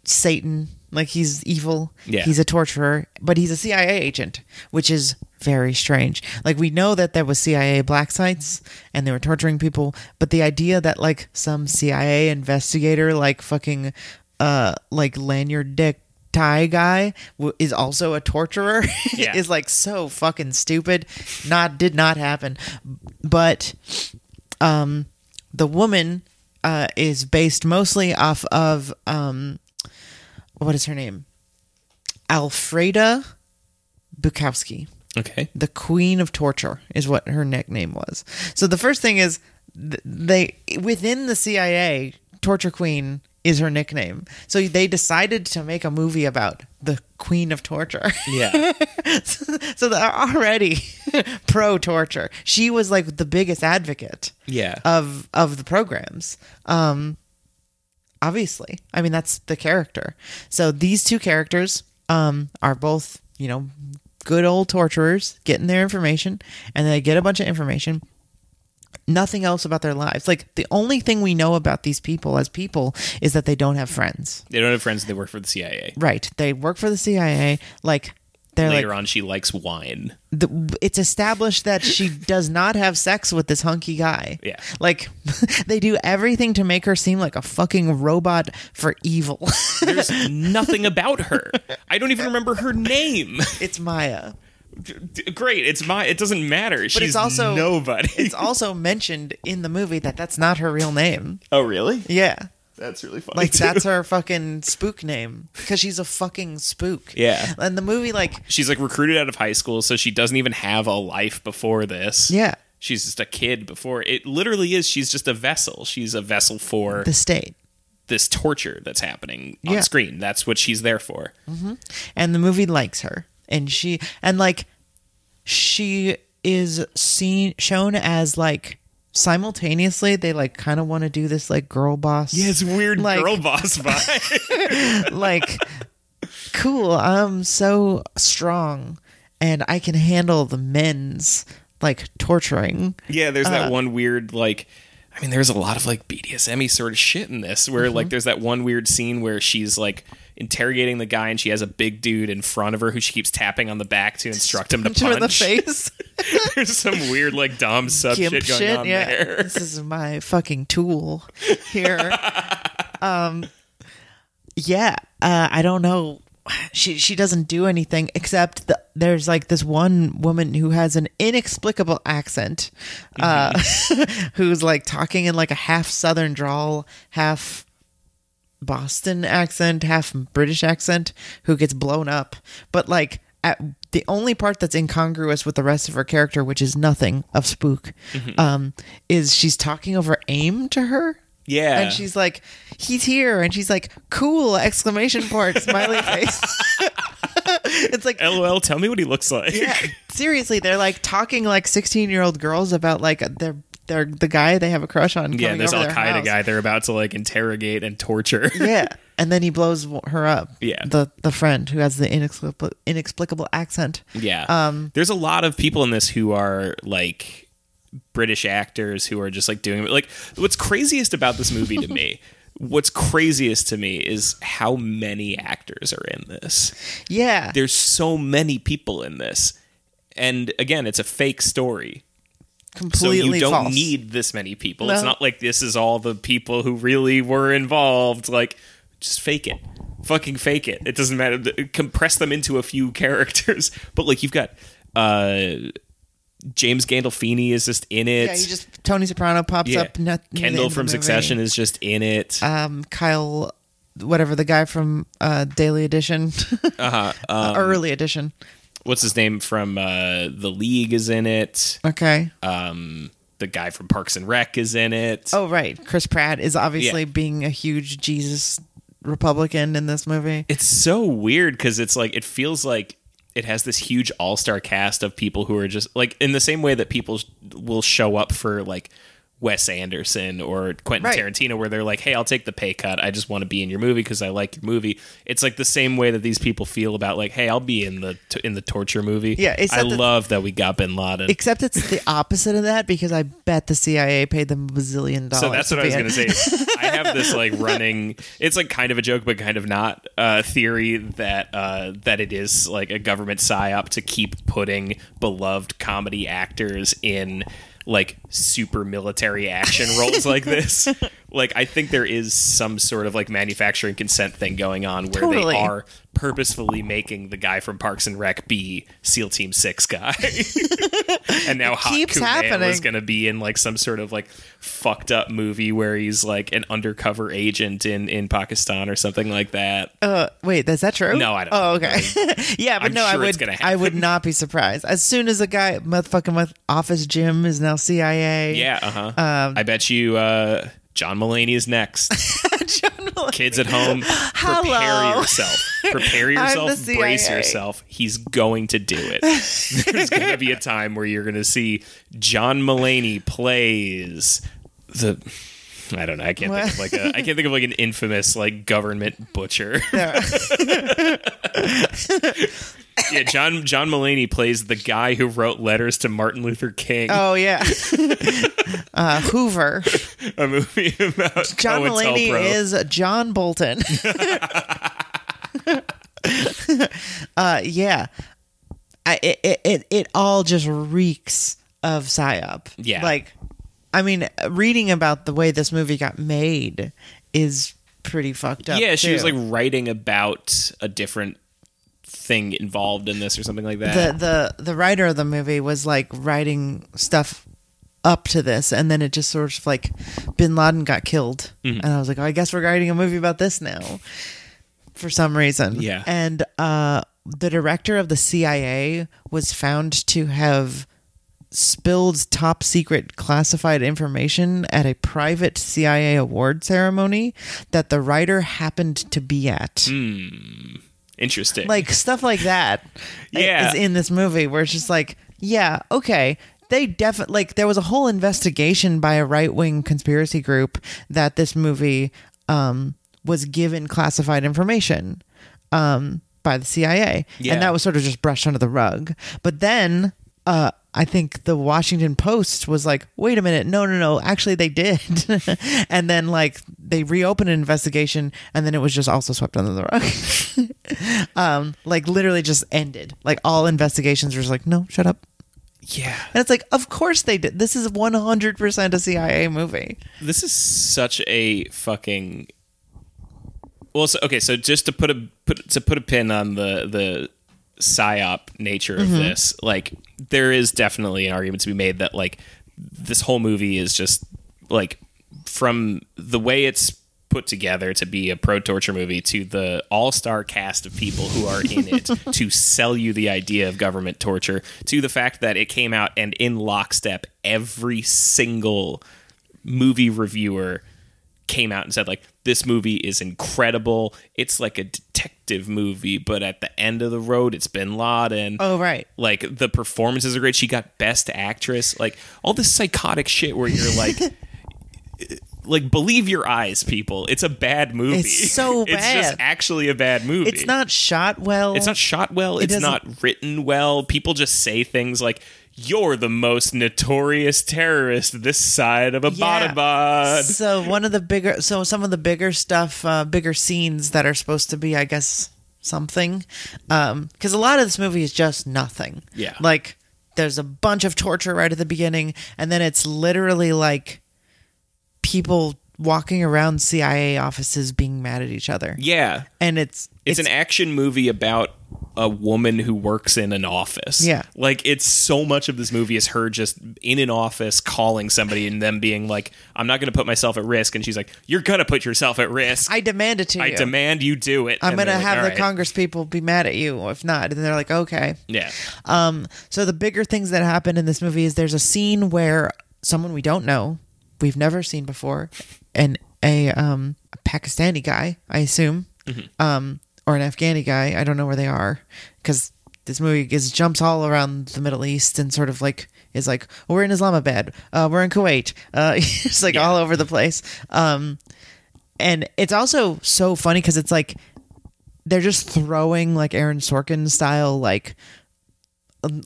Satan. Like he's evil. Yeah. He's a torturer, but he's a CIA agent, which is very strange. Like we know that there was CIA black sites and they were torturing people, but the idea that like some CIA investigator, like fucking, uh, like lanyard dick tie guy w- is also a torturer <laughs> Yeah. is like so fucking stupid. Not did not happen, but um, the woman uh, is based mostly off of um, what is her name? Alfreda Bikowsky, Okay. the Queen of Torture, is what her nickname was. So the first thing is th- they within the CIA, Torture Queen is her nickname. So they decided to make a movie about the Queen of Torture. Yeah. <laughs> so they're already <laughs> pro torture. She was like the biggest advocate Yeah. of of the programs. Um obviously. I mean that's the character. So these two characters um are both, you know, good old torturers getting their information and they get a bunch of information. Nothing else about their lives. Like the only thing we know about these people as people is that they don't have friends. they don't have friends. And they work for the CIA. Right. They work for the CIA. Like they're Later like on, she likes wine. the, it's established that she does not have sex with this hunky guy. Yeah. Like <laughs> they do everything to make her seem like a fucking robot for evil. There's <laughs> nothing about her. I don't even remember her name. it's Maya. Great. It's my. It doesn't matter. She's it's also- nobody. It's <laughs> also mentioned in the movie that that's not her real name. oh really? Yeah. That's really funny. Like too. that's her fucking spook name because she's a fucking spook. Yeah. And the movie like She's like recruited out of high school, so she doesn't even have a life before this. yeah, She's just a kid before. It literally is. She's just a vessel. She's a vessel for the state. this torture that's happening on Yeah. screen. That's what she's there for. Mm-hmm. and the movie likes her and she and like she is seen shown as like simultaneously they like kind of want to do this like girl boss Yeah, it's weird Like- girl boss <laughs> vibe. like cool i'm so strong and i can handle the men's like torturing yeah, there's Uh, that one weird like. I mean, there's a lot of like BDSM sort of shit in this, where Mm-hmm. like there's that one weird scene where she's like interrogating the guy, and she has a big dude in front of her who she keeps tapping on the back to instruct him to punch <laughs> her in the face. <laughs> There's some weird like dom sub gimp shit going shit? on yeah there. this is my fucking tool here. <laughs> Um yeah uh, i don't know. She she doesn't do anything except the, there's like this one woman who has an inexplicable accent, uh, who's like talking in like a half Southern drawl, half Boston accent, half British accent, who gets blown up. But like at the only part that's incongruous with the rest of her character, which is nothing of spook, um, is she's talking over aim to her. Yeah. And she's like, he's here. And she's like, cool, exclamation point, smiley <laughs> face. <laughs> it's like, LOL, tell me what he looks like. yeah, seriously, they're like talking like 16 year old girls about like their, their, the guy they have a crush on. Yeah, this Al Qaeda guy they're about to like interrogate and torture. <laughs> Yeah. And then he blows her up. Yeah. The, the friend who has the inexplicable, inexplicable accent. Yeah. Um, There's a lot of people in this who are like British actors who are just like doing like what's craziest about this movie to me. <laughs> What's craziest to me is how many actors are in this. Yeah. There's so many people in this. And again, it's a fake story. So completely you don't false. need this many people. It's not like this is all the people who really were involved. Like, just fake it. Fucking fake it. It doesn't matter. Compress them into a few <laughs> characters. But like, you've got uh, James Gandolfini is just in it. Yeah, you just Tony Soprano pops Yeah. up. Not, near the end Kendall from. Succession is just in it. Um, Kyle, whatever the guy from uh, Daily Edition, <laughs> uh-huh. Um, early edition. What's his name from uh, the League is in it. Okay. Um, the guy from Parks and Rec is in it. Oh right, Chris Pratt is obviously Yeah. being a huge Jesus Republican in this movie. it's so weird because it's like it feels like it has this huge all-star cast of people who are just like in the same way that people will show up for like Wes Anderson or Quentin Right. Tarantino where they're like, "Hey, I'll take the pay cut. I just want to be in your movie because I like your movie." It's like the same way that these people feel about like, "Hey, I'll be in the t- in the torture movie." Yeah, I that- love that we got Bin Laden. Except it's the opposite of that because I bet the CIA paid them a bazillion dollars. So that's what I was going to say. <laughs> I have this like running. It's like kind of a joke, but kind of not. Uh, theory that uh, that it is like a government psyop to keep putting beloved comedy actors in like super military action roles like this. <laughs> Like I think there is some sort of like manufacturing consent thing going on where Totally. they are purposefully making the guy from Parks and Rec be SEAL Team Six guy. <laughs> and now Hot Kumail is going to be in like some sort of like fucked up movie where he's like an undercover agent in in Pakistan or something like that. Uh, wait, is that true? No, I don't Oh, know. okay. <laughs> yeah, but I'm no, I sure it's would. I would not be surprised. As soon as a guy, motherfucking with Office Jim is now CIA. Yeah, uh huh. Um, I bet you uh, John Mulaney is next. <laughs> John Mulaney. Kids at home, prepare Hello. yourself. Prepare yourself. Brace yourself. He's going to do it. <laughs> There's going to be a time where you're going to see John Mulaney plays the. I don't know. I can't think of like a. I can't think of like an infamous like government butcher. <laughs> Yeah. yeah, John John Mulaney plays the guy who wrote letters to Martin Luther King, Oh yeah. Uh, Hoover. a movie about John Mulaney is John Bolton. <laughs> uh, yeah. I, it, it, it, all just reeks of psyop. Yeah. Like, I mean, reading about the way this movie got made is pretty fucked up. Yeah, she was like writing about a different thing involved in this or something like that. the the the writer of the movie was like writing stuff up to this and then it just sort of like bin laden got killed Mm-hmm. and i was like oh, i guess we're writing a movie about this now for some reason Yeah. and uh the director of the cia was found to have spilled top secret classified information at a private cia award ceremony that the writer happened to be at Interesting. like stuff like that <laughs> Yeah. is in this movie where it's just like yeah okay they definitely like there was a whole investigation by a right-wing conspiracy group that this movie um was given classified information um by the CIA Yeah. and that was sort of just brushed under the rug but then uh I think the Washington Post was like, wait a minute, no, no, no, actually they did. <laughs> and then like they reopened an investigation and then it was just also swept under the rug. <laughs> um, like literally just ended. Like all investigations were just like, no, shut up. Yeah. And it's like, of course they did. This is 100% a CIA movie. This is such a fucking Well, so, okay, so just to put a put to put a pin on the the psyop nature of mm-hmm. this, like there is definitely an argument to be made that like this whole movie is just like from the way it's put together to be a pro torture movie to the all star cast of people who are in it <laughs> to sell you the idea of government torture to the fact that it came out and in lockstep every single movie reviewer came out and said like this movie is incredible. It's like a detective movie but at the end of the road it's bin laden. Oh, right. like the performances are great. She got best actress. Like all this psychotic shit where you're like <laughs> like believe your eyes people it's a bad movie It's so bad. <laughs> it's just actually a bad movie It's not shot well. it's not shot well it's doesn't- not written well people just say things like you're the most notorious terrorist this side of a Yeah. So one of the bigger, so some of the bigger stuff, uh, bigger scenes that are supposed to be, I guess, something, because a lot of this movie is just nothing. Yeah. like there's a bunch of torture right at the beginning, and then it's literally like people walking around CIA offices being mad at each other. yeah and it's it's, an action movie about a woman who works in an office. Yeah. Like it's so much of this movie is her just in an office calling somebody and them being like, I'm not gonna put myself at risk and she's like, You're gonna put yourself at risk. I demand it to I you. I demand you do it. I'm And gonna like, have the right." Congress people be mad at you if not, and they're like, okay. Yeah. Um, so the bigger things that happen in this movie is there's a scene where someone we don't know, we've never seen before, and a um a Pakistani guy, I assume, um, or an Afghani guy, I don't know where they are, because this movie is jumps all around the Middle East and sort of like is like we're in Islamabad, uh, we're in Kuwait, <laughs> uh, it's like all over the place. Um, and it's also so funny because it's like they're just throwing like Aaron Sorkin style like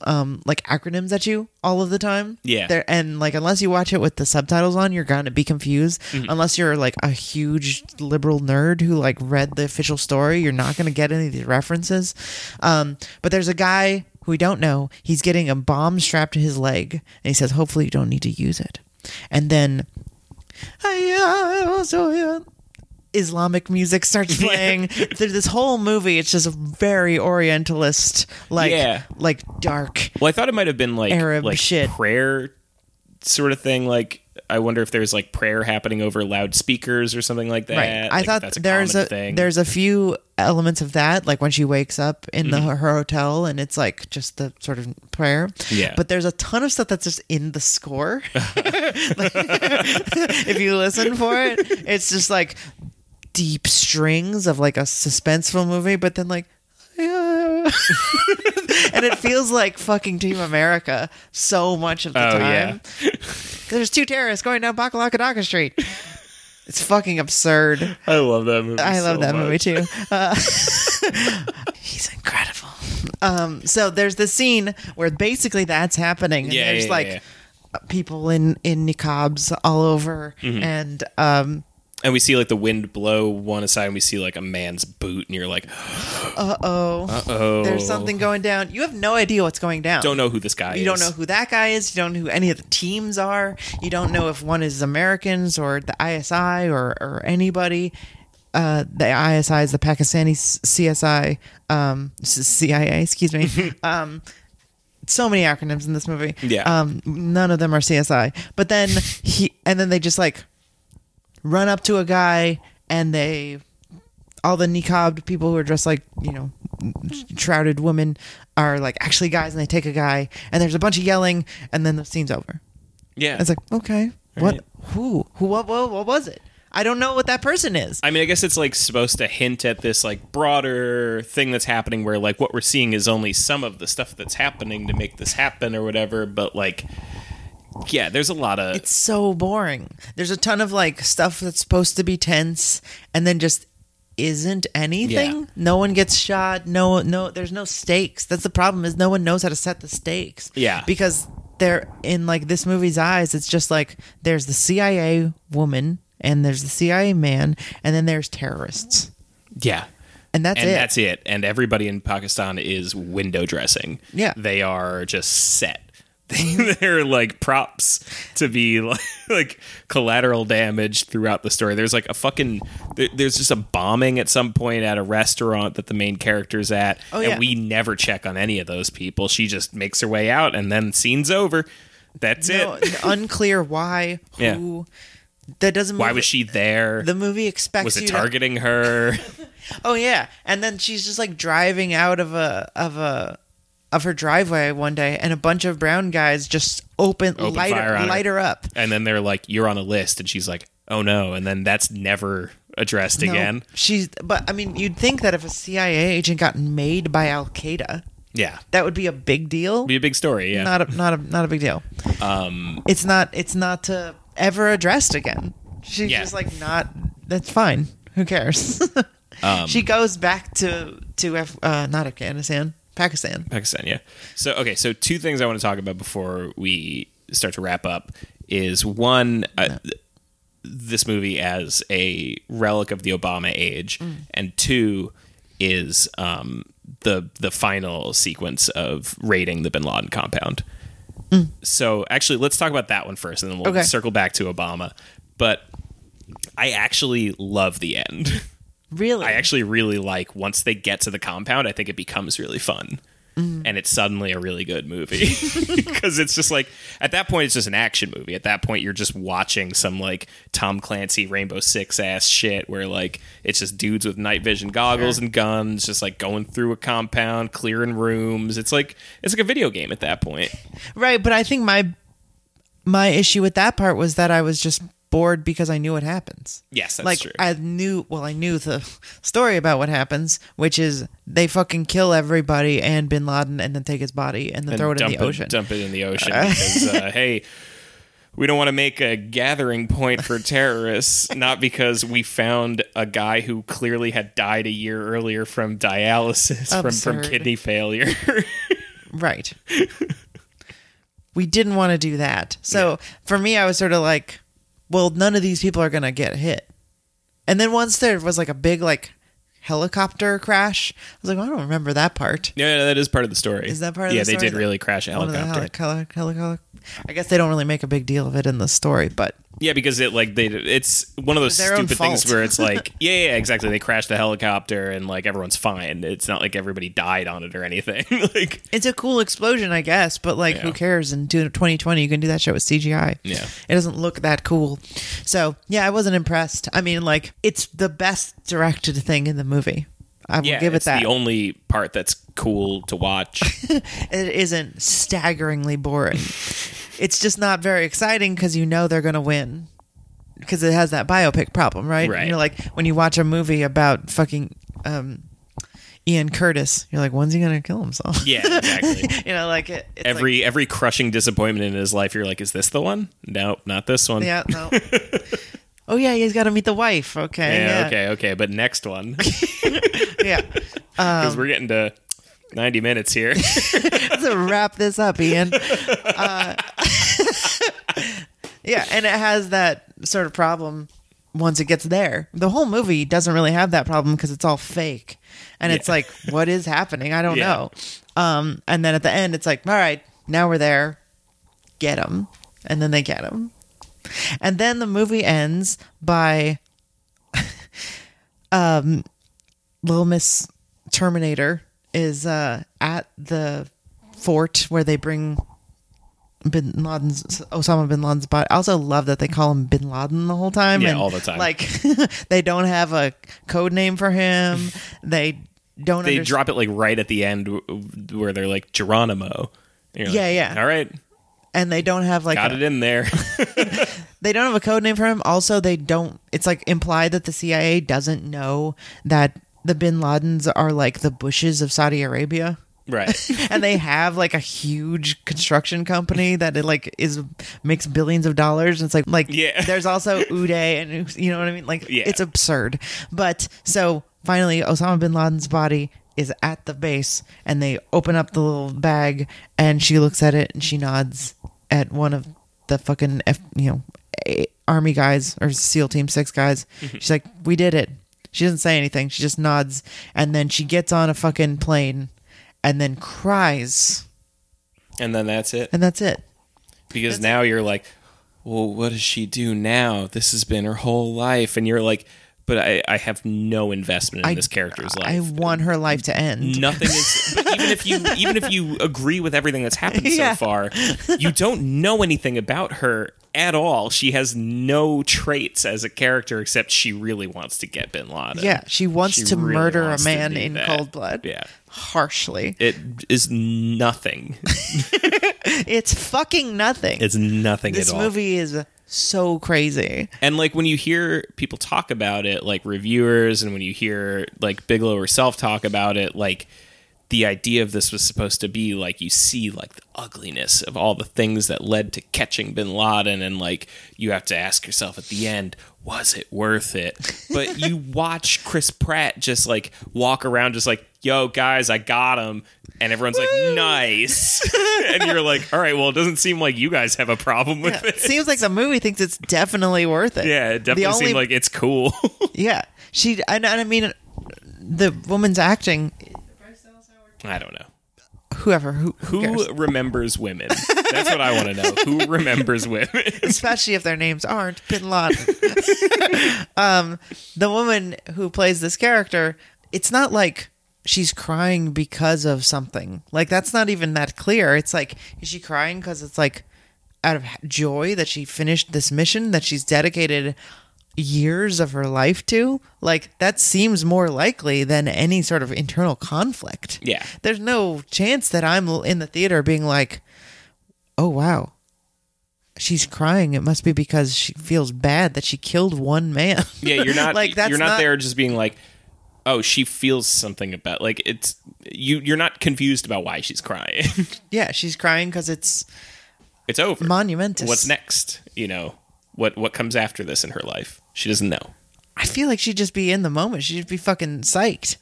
um, like acronyms at you all of the time. Yeah. They're, and like unless you watch it with the subtitles on, you're gonna be confused. Mm-hmm. Unless you're like a huge liberal nerd who like read the official story, you're not gonna get any of these references. Um, but there's a guy who we don't know. He's getting a bomb strapped to his leg, and he says, "Hopefully, you don't need to use it." And then. Islamic music starts <laughs> playing. Through this whole movie, it's just a very Orientalist, like Yeah. like dark. Well, I thought it might have been like Arab like shit. prayer sort of thing. Like I wonder if there's like prayer happening over loudspeakers or something like that. Right. I thought that's a there's a thing. there's a few elements of that, like when she wakes up in Mm-hmm. the her hotel, and it's like just the sort of prayer. Yeah. But there's a ton of stuff that's just in the score. Like, <laughs> <laughs> if you listen for it, it's just like deep strings of like a suspenseful movie, but then like. <laughs> and it feels like fucking Team America so much of the Oh, time. There's two terrorists going down Bakalakadaka Street. It's fucking absurd. I love that movie. I love so that much. movie too. Uh, <laughs> he's incredible. Um, so there's the scene where basically that's happening, and Yeah, there's yeah, like yeah. people in in niqabs all over, Mm-hmm. and um, And we see like the wind blow one aside, and we see like a man's boot, and you're like, <gasps> uh oh, Uh oh, there's something going down. You have no idea what's going down. Don't know who this guy is. You don't know who that guy is. You don't know who any of the teams are. You don't know if one is Americans or the ISI or, or anybody. Uh, the ISI is the Pakistani CSI, um, CIA, excuse me. <laughs> um, so many acronyms in this movie. Yeah. Um, none of them are CSI. But then he, and then they just like run up to a guy and they all the niqabbed people who are dressed like you know shrouded women are like actually guys and they take a guy and there's a bunch of yelling and then the scene's over. Yeah, it's like okay what Right. who who what, what what was it? I don't know what that person is. I mean, I guess it's like supposed to hint at this like broader thing that's happening where like what we're seeing is only some of the stuff that's happening to make this happen or whatever, but like yeah, there's a lot of it's so boring there's a ton of like stuff that's supposed to be tense and then just isn't anything Yeah. no one gets shot no no there's no stakes that's the problem is no one knows how to set the stakes Yeah. because they're in like this movie's eyes it's just like there's the cia woman and there's the cia man and then there's terrorists yeah. and that's and it that's it. And everybody in Pakistan is window dressing. Yeah. They are just set. <laughs> they're like props to be <laughs> like, like collateral damage throughout the story. There's like a fucking there, there's just a bombing at some point at a restaurant that the main character's at, Oh, and we never check on any of those people. She just makes her way out, and then scene's over. That's No, it. unclear why. <laughs> Yeah. Who? That doesn't. Why was she there? The movie expects was it you to- targeting her? Oh yeah, and then she's just like driving out of a of a of her driveway one day, and a bunch of brown guys just open, Open light, fire her, light her up. and then they're like, "You're on a list," and she's like, "Oh no!" And then that's never addressed No, again. she's. But I mean, you'd think that if a CIA agent got made by Al Qaeda, Yeah, that would be a big deal. be a big story. Yeah, Not a not a not a big deal. Um, it's not. It's not uh, ever addressed again. She's Yeah. just like not. That's fine. Who cares? <laughs> Um, she goes back to to Af- uh, not Afghanistan, Pakistan. Pakistan, yeah. So okay, so two things I want to talk about before we start to wrap up is one uh, th- this movie as a relic of the Obama age, and two is um, the the final sequence of raiding the Bin Laden compound. So actually, let's talk about that one first, and then we'll Okay. circle back to Obama. But I actually love the end. <laughs> Really? I actually really like once they get to the compound, I think it becomes really fun. Mm. And it's suddenly a really good movie <laughs> because it's just like at that point it's just an action movie. At that point you're just watching some like Tom Clancy Rainbow Six ass shit where like it's just dudes with night vision goggles and guns just like going through a compound, clearing rooms. It's like it's like a video game at that point. Right, but I think my my issue with that part was that I was just bored because I knew what happens. Yes, that's like true. I knew well I knew the <laughs> story about what happens, which is they fucking kill everybody and bin Laden and then take his body and then and throw it in the ocean. Dump it in the ocean because uh, <laughs> hey, we don't want to make a gathering point for terrorists, <laughs> not because we found a guy who clearly had died a year earlier from dialysis from from kidney failure. Right. we didn't want to do that. So for me, I was sort of like, well, none of these people are going to get hit. And then once there was like a big like helicopter crash, I was like, well, I don't remember that part. yeah, no, that is part of the story. Is that part of yeah, the story? Yeah, they did really crash a One of the helicopter. I guess they don't really make a big deal of it in the story, but Yeah, because it like they it's one of those stupid things where it's <laughs> like yeah, yeah, exactly. They crashed the helicopter and like everyone's fine. It's not like everybody died on it or anything. <laughs> like it's a cool explosion, I guess. But like, Yeah. who cares? In 2020, you can do that shit with CGI. Yeah. it doesn't look that cool. So yeah, I wasn't impressed. I mean, like, it's the best directed thing in the movie. I will yeah, give it it's that. the only part that's cool to watch. <laughs> it isn't staggeringly boring. <laughs> it's just not very exciting because you know they're going to win because it has that biopic problem, right? Right. You're like when you watch a movie about fucking um, Ian Curtis, you're like, when's he going to kill himself? yeah, exactly. <laughs> you know, like it. It's every every crushing disappointment in his life, you're like, is this the one? Nope, not this one. yeah, no. Oh yeah, he's got to meet the wife. Okay, Yeah, yeah, okay, okay. But next one, <laughs> yeah. because Um, we're getting to ninety minutes here. <laughs> Let's wrap this up, Ian. <laughs> Uh, yeah, and it has that sort of problem once it gets there. The whole movie doesn't really have that problem because it's all fake. And it's like, what is happening? I don't Yeah. know. Um, and then at the end, it's like, all right, now we're there. Get him. And then they get him. And then the movie ends by <laughs> um, Little Miss Terminator is uh, at the fort where they bring Bin Laden's Osama Bin Laden's body. I also love that they call him Bin Laden the whole time. Yeah, and, all the time. Like <laughs> they don't have a code name for him. <laughs> They don't. they drop it like right at the end, where they're like Geronimo. Like, Yeah, yeah. All right, and they don't have like got a, it in there. <laughs> they don't have a code name for him. Also, they don't. It's like implied that the CIA doesn't know that the Bin Ladens are like the Bushes of Saudi Arabia. right. <laughs> and they have like a huge construction company that it like is makes billions of dollars. And it's like like Yeah. there's also Uday and you know what I mean. Like Yeah. it's absurd. But so finally, Osama bin Laden's body is at the base, and they open up the little bag, and she looks at it and she nods at one of the fucking F, you know A- army guys or SEAL Team Six guys. Mm-hmm. She's like, "We did it." She doesn't say anything. She just nods, and then she gets on a fucking plane, and then cries And then that's it. and that's it. Because now you're like, well, what does she do now? This has been her whole life. And you're like, but I, I have no investment in I- this character's life. I want her life to end. Nothing is. <laughs> But even if you even if you agree with everything that's happened Yeah. so far, you don't know anything about her at all. She has no traits as a character except she really wants to get Bin Laden. Yeah, she wants She to really murder a wants to man in that. cold blood. Yeah, Harshly. it is nothing. <laughs> It's fucking nothing. It's nothing this at all. This movie is so crazy. And like when you hear people talk about it, like reviewers, and when you hear like Bigelow herself talk about it, like the idea of this was supposed to be like you see like the ugliness of all the things that led to catching Bin Laden, and like you have to ask yourself at the end, was it worth it? But you <laughs> watch Chris Pratt just like walk around, just like, yo guys, I got him. And everyone's like, nice. <laughs> and you're like, all right, well, it doesn't seem like you guys have a problem with It it. seems like the movie thinks it's definitely worth it. Yeah, it definitely The only- seemed like it's cool. <laughs> Yeah, she. And, and I mean, the woman's acting. I don't know. Whoever who, who Who remembers women? That's what I want to know. Who <laughs> remembers women? especially if their names aren't Bin Laden. <laughs> um, the woman who plays this character, it's not like she's crying because of something. Like that's not even that clear. It's like is she crying because it's like out of joy that she finished this mission that she's dedicated years of her life to? Like that seems more likely than any sort of internal conflict. Yeah. There's no chance that I'm in the theater being like, "Oh wow, she's crying. It must be because she feels bad that she killed one man. Yeah, you're <laughs> not Like, that's you're not, not- there just being like, "Oh, she feels something about like it's you you're not confused about why she's crying. <laughs> yeah, she's crying because it's it's over. monumentous. What's next? You know, what what comes after this in her life? She doesn't know. I feel like she'd just be in the moment. She'd be fucking psyched.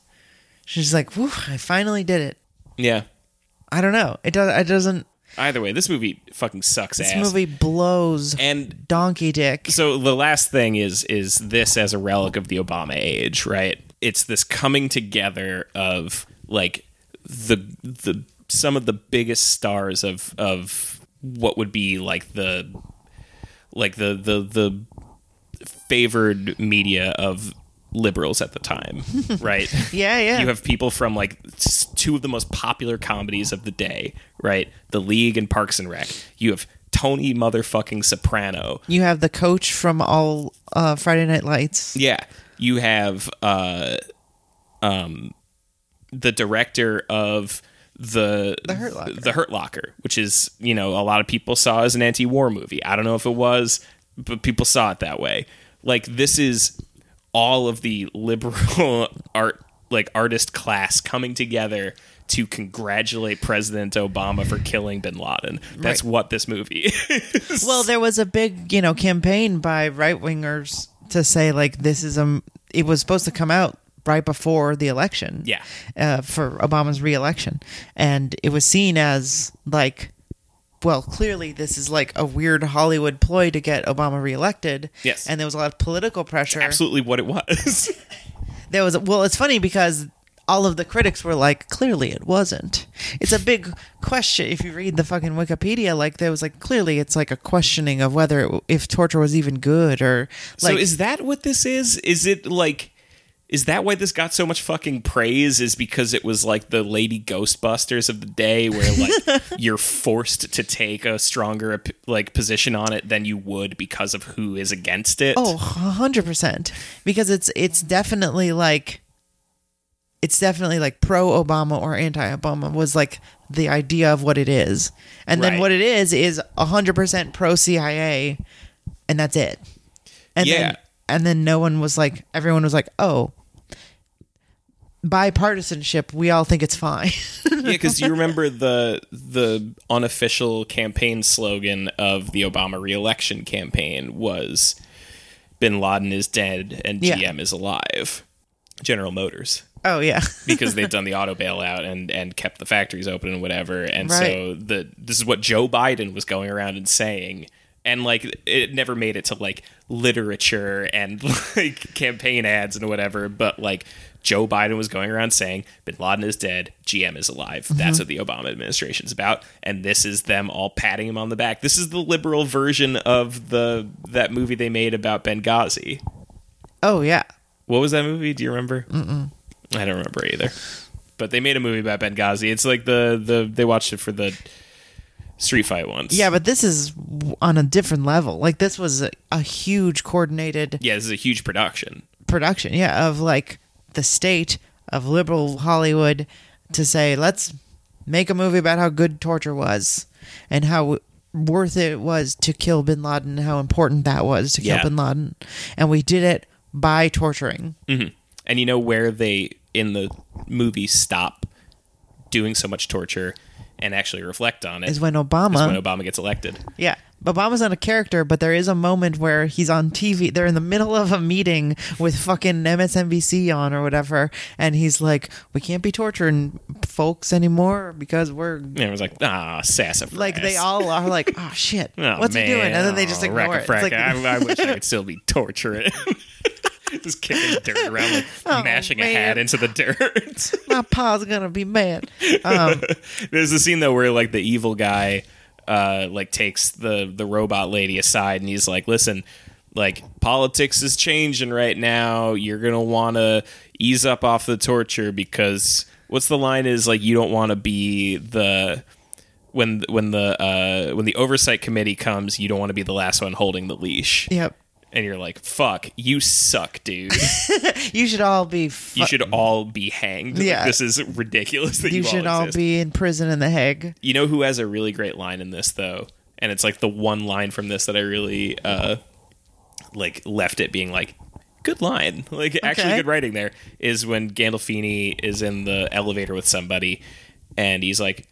She's like, "Whew, I finally did it." Yeah. I don't know. It does. It doesn't. Either way, this movie fucking sucks This ass. movie blows and donkey dick. so the last thing is is this as a relic of the Obama age, right? It's this coming together of like the the some of the biggest stars of of what would be like the like the the the favored media of liberals at the time, <laughs> right? Yeah, yeah. You have people from like two of the most popular comedies of the day, right? The League and Parks and Rec. You have Tony motherfucking Soprano. You have the coach from all uh, Friday Night Lights. Yeah. You have uh um the director of the The Hurt Locker. the Hurt Locker, which is, you know, a lot of people saw as an anti-war movie. I don't know if it was, but people saw it that way. Like this is all of the liberal <laughs> art like artist class coming together to congratulate President Obama for killing bin Laden. That's Right. what this movie <laughs> is. Well, there was a big, you know, campaign by right wingers to say like this is a. It was supposed to come out right before the election. Yeah. Uh, for Obama's reelection, and it was seen as like. Well, clearly, this is like a weird Hollywood ploy to get Obama reelected. Yes. and there was a lot of political pressure. absolutely what it was. <laughs> There was well, it's funny because all of the critics were like, clearly it wasn't. It's a big question if you read the fucking Wikipedia. Like there was like clearly it's like a questioning of whether it, if torture was even good or like so is that what this is? Is it like is that why this got so much fucking praise is because it was like the lady ghostbusters of the day where like <laughs> you're forced to take a stronger like position on it than you would because of who is against it Oh, 100 percent. because it's it's definitely like it's definitely like pro Obama or anti Obama was like the idea of what it is, and then what it is is hundred percent pro CIA, and that's it. And Yeah. then and then no one was like everyone was like oh bipartisanship we all think it's fine. Yeah because you <laughs> remember the the unofficial campaign slogan of the obama reelection campaign was bin laden is dead and Yeah. gm is alive. General motors. Oh yeah. <laughs> Because they've done the auto bailout and and kept the factories open and whatever. And so the this is what Joe Biden was going around and saying and like it never made it to like literature and <laughs> like campaign ads and whatever but like joe biden was going around saying bin laden is dead gm is alive. That's mm-hmm. what the obama administration's about and this is them all patting him on the back. This is the liberal version of the that movie they made about benghazi. Oh yeah. what was that movie? Do you remember? Mm-mm. i don't remember either. But they made a movie about benghazi. It's like the the they watched it for the street fight once Yeah, but this is on a different level. Like this was a, a huge coordinated yeah this is a huge production production, yeah, of like the state of liberal Hollywood to say, let's make a movie about how good torture was and how worth it was to kill bin Laden, and how important that was to kill Yeah. bin Laden. And we did it by torturing. Mm-hmm. And you know where they in the movie stop doing so much torture and actually reflect on it Is when Obama is when Obama gets elected. Yeah. Obama's not a character, but there is a moment where he's on TV. They're in the middle of a meeting with fucking MSNBC on or whatever, and he's like, "We can't be torturing folks anymore because we're And it was like, ah, sassafras. like." They all are like, "Oh shit, Oh, what's he doing?" And then they just Oh, ignore it. It's like, I, I wish I could still be torturing. <laughs> <laughs> just kicking dirt around, like <laughs> Oh, mashing a hat into the dirt. <laughs> my pa's gonna be mad. Um, There's a scene though where like the evil guy uh like takes the the robot lady aside and he's like, "Listen, like politics is changing right now. You're going to want to ease up off the torture because what's the line is like you don't want to be the when when the uh when the oversight committee comes, you don't want to be the last one holding the leash." yep. And you're like, "Fuck, you suck, dude. <laughs> You should all be. Fu- You should all be hanged. Like, Yeah. this is ridiculous that you, You should all exist. be in prison in the Hague. You know who has a really great line in this though, and it's like the one line from this that I really uh like left it being like good line, <laughs> like actually good writing. There is when Gandolfini is in the elevator with somebody, and he's like,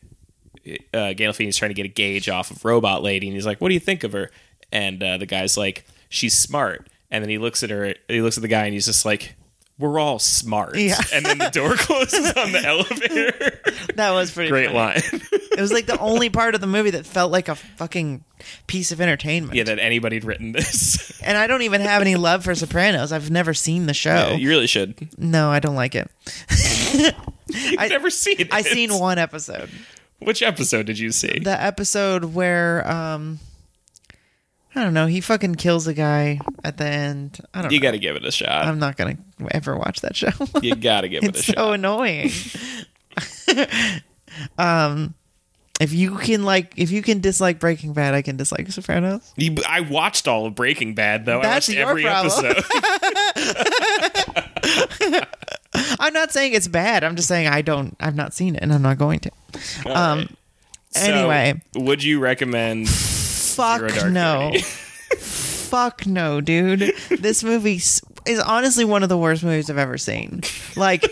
uh, Gandolfini's trying to get a gauge off of Robot Lady, and he's like, "What do you think of her?" And uh, the guy's like, "She's smart." And then he looks at her, he looks at the guy, and he's just like. We're all smart. Yeah. <laughs> And then the door closes on the elevator. <laughs> That was pretty Great funny. line. <laughs> It was like the only part of the movie that felt like a fucking piece of entertainment. yeah, that anybody'd written this. And I don't even have any love for Sopranos. I've never seen the show. Yeah, you really should. no, I don't like it. You've I- never seen it. I seen one episode. Which episode did you see? The episode where um I don't know, he fucking kills a guy at the end. I don't you know. got to give it a shot. I'm not gonna ever watch that show. you got to give <laughs> it a it's shot. so annoying. <laughs> um if you can like if you can dislike Breaking Bad, I can dislike Sopranos. You- I watched all of Breaking Bad though. That's I watched your every problem. episode. <laughs> I'm not saying it's bad. I'm just saying I don't i've not seen it and I'm not going to. Um So, Anyway. would you recommend Fuck no. <laughs> Fuck no, dude. This movie is honestly one of the worst movies I've ever seen. Like,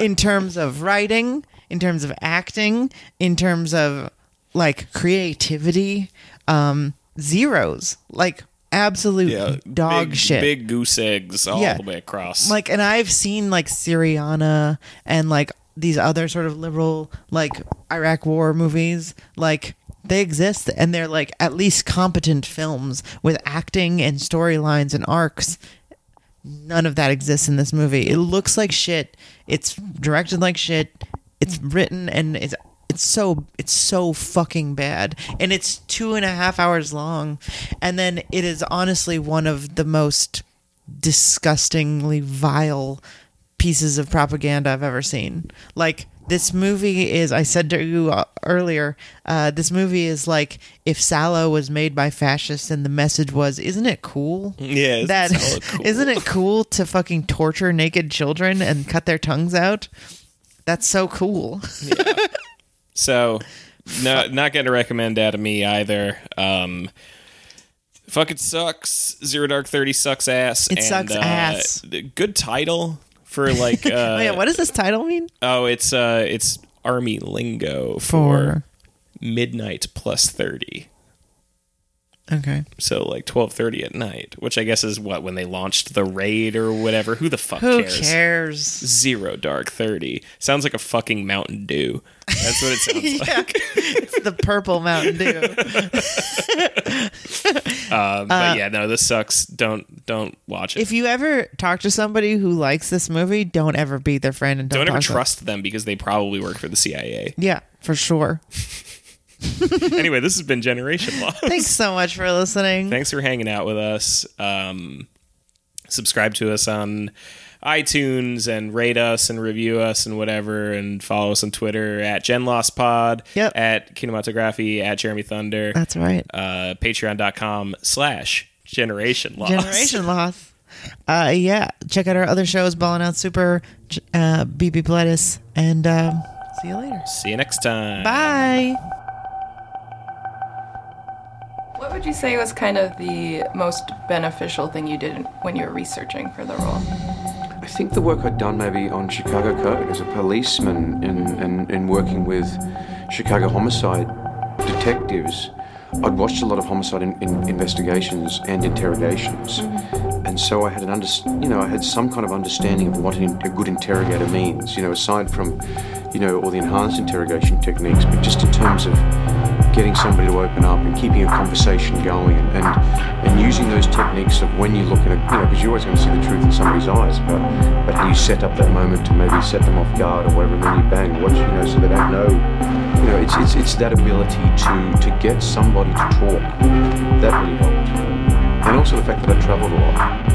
in terms of writing, in terms of acting, in terms of like creativity, um, zeros. Like, absolute dog big, shit. Big goose eggs all Yeah. the way across. like and i've seen like syriana and like these other sort of liberal like iraq war movies like they exist and they're like at least competent films with acting and storylines and arcs. None of that exists in this movie. It looks like shit. It's directed like shit. It's written and it's it's so it's so fucking bad. And it's two and a half hours long. And then it is honestly one of the most disgustingly vile pieces of propaganda I've ever seen. Like this movie is I said to you uh, earlier, uh, this movie is like if Salò was made by fascists and the message was isn't it cool? Yeah, isn't that <laughs> cool? isn't it cool to fucking torture naked children and cut their tongues out? That's so cool. So, no, not going to recommend that to me either. Um, fuck it sucks. Zero Dark Thirty sucks ass. It sucks ass. Good title for like. <laughs> Uh, oh yeah, what does this title mean? Oh, it's uh, it's army lingo for, For midnight plus thirty. Okay. So like twelve thirty at night, which I guess is what when they launched the raid or whatever. Who the fuck Who cares? cares? Zero Dark Thirty sounds like a fucking Mountain Dew. That's what it sounds <laughs> yeah, like. it's the purple Mountain Dew. <laughs> Uh, but yeah, no, this sucks. Don't don't watch it. If you ever talk to somebody who likes this movie, don't ever be their friend and don't, don't ever to them. trust them because they probably work for the CIA. Yeah, for sure. <laughs> <laughs> anyway, this has been Generation Loss. Thanks so much for listening. Thanks for hanging out with us. Um, subscribe to us on iTunes and rate us and review us and whatever, and follow us on Twitter at GenLostPod, Yep. at Kinematography, at Jeremy Thunder, That's right. uh, Patreon.com slash Generation Loss. Generation Loss. Uh, yeah, check out our other shows, Ballin' Out Super, uh, BB Pledis, and um, see you later. See you next time. Bye. What would you say was kind of the most beneficial thing you did when you were researching for the role? I think the work I'd done maybe on Chicago Code as a policeman in, in, in working with Chicago homicide detectives, I'd watched a lot of homicide in, in investigations and interrogations, mm-hmm. and so I had an under, you know, I had some kind of understanding of what an, a good interrogator means. You know, aside from, you know, all the enhanced interrogation techniques, but just in terms of getting somebody to open up and keeping a conversation going and, and, and using those techniques of when you look at, you know, because you're always going to see the truth in somebody's eyes, but, but how you set up that moment to maybe set them off guard or whatever, and then you bang, watch you know, so they don't know. You know, it's, it's, it's that ability to, to get somebody to talk. That really helped. And also the fact that I traveled a lot.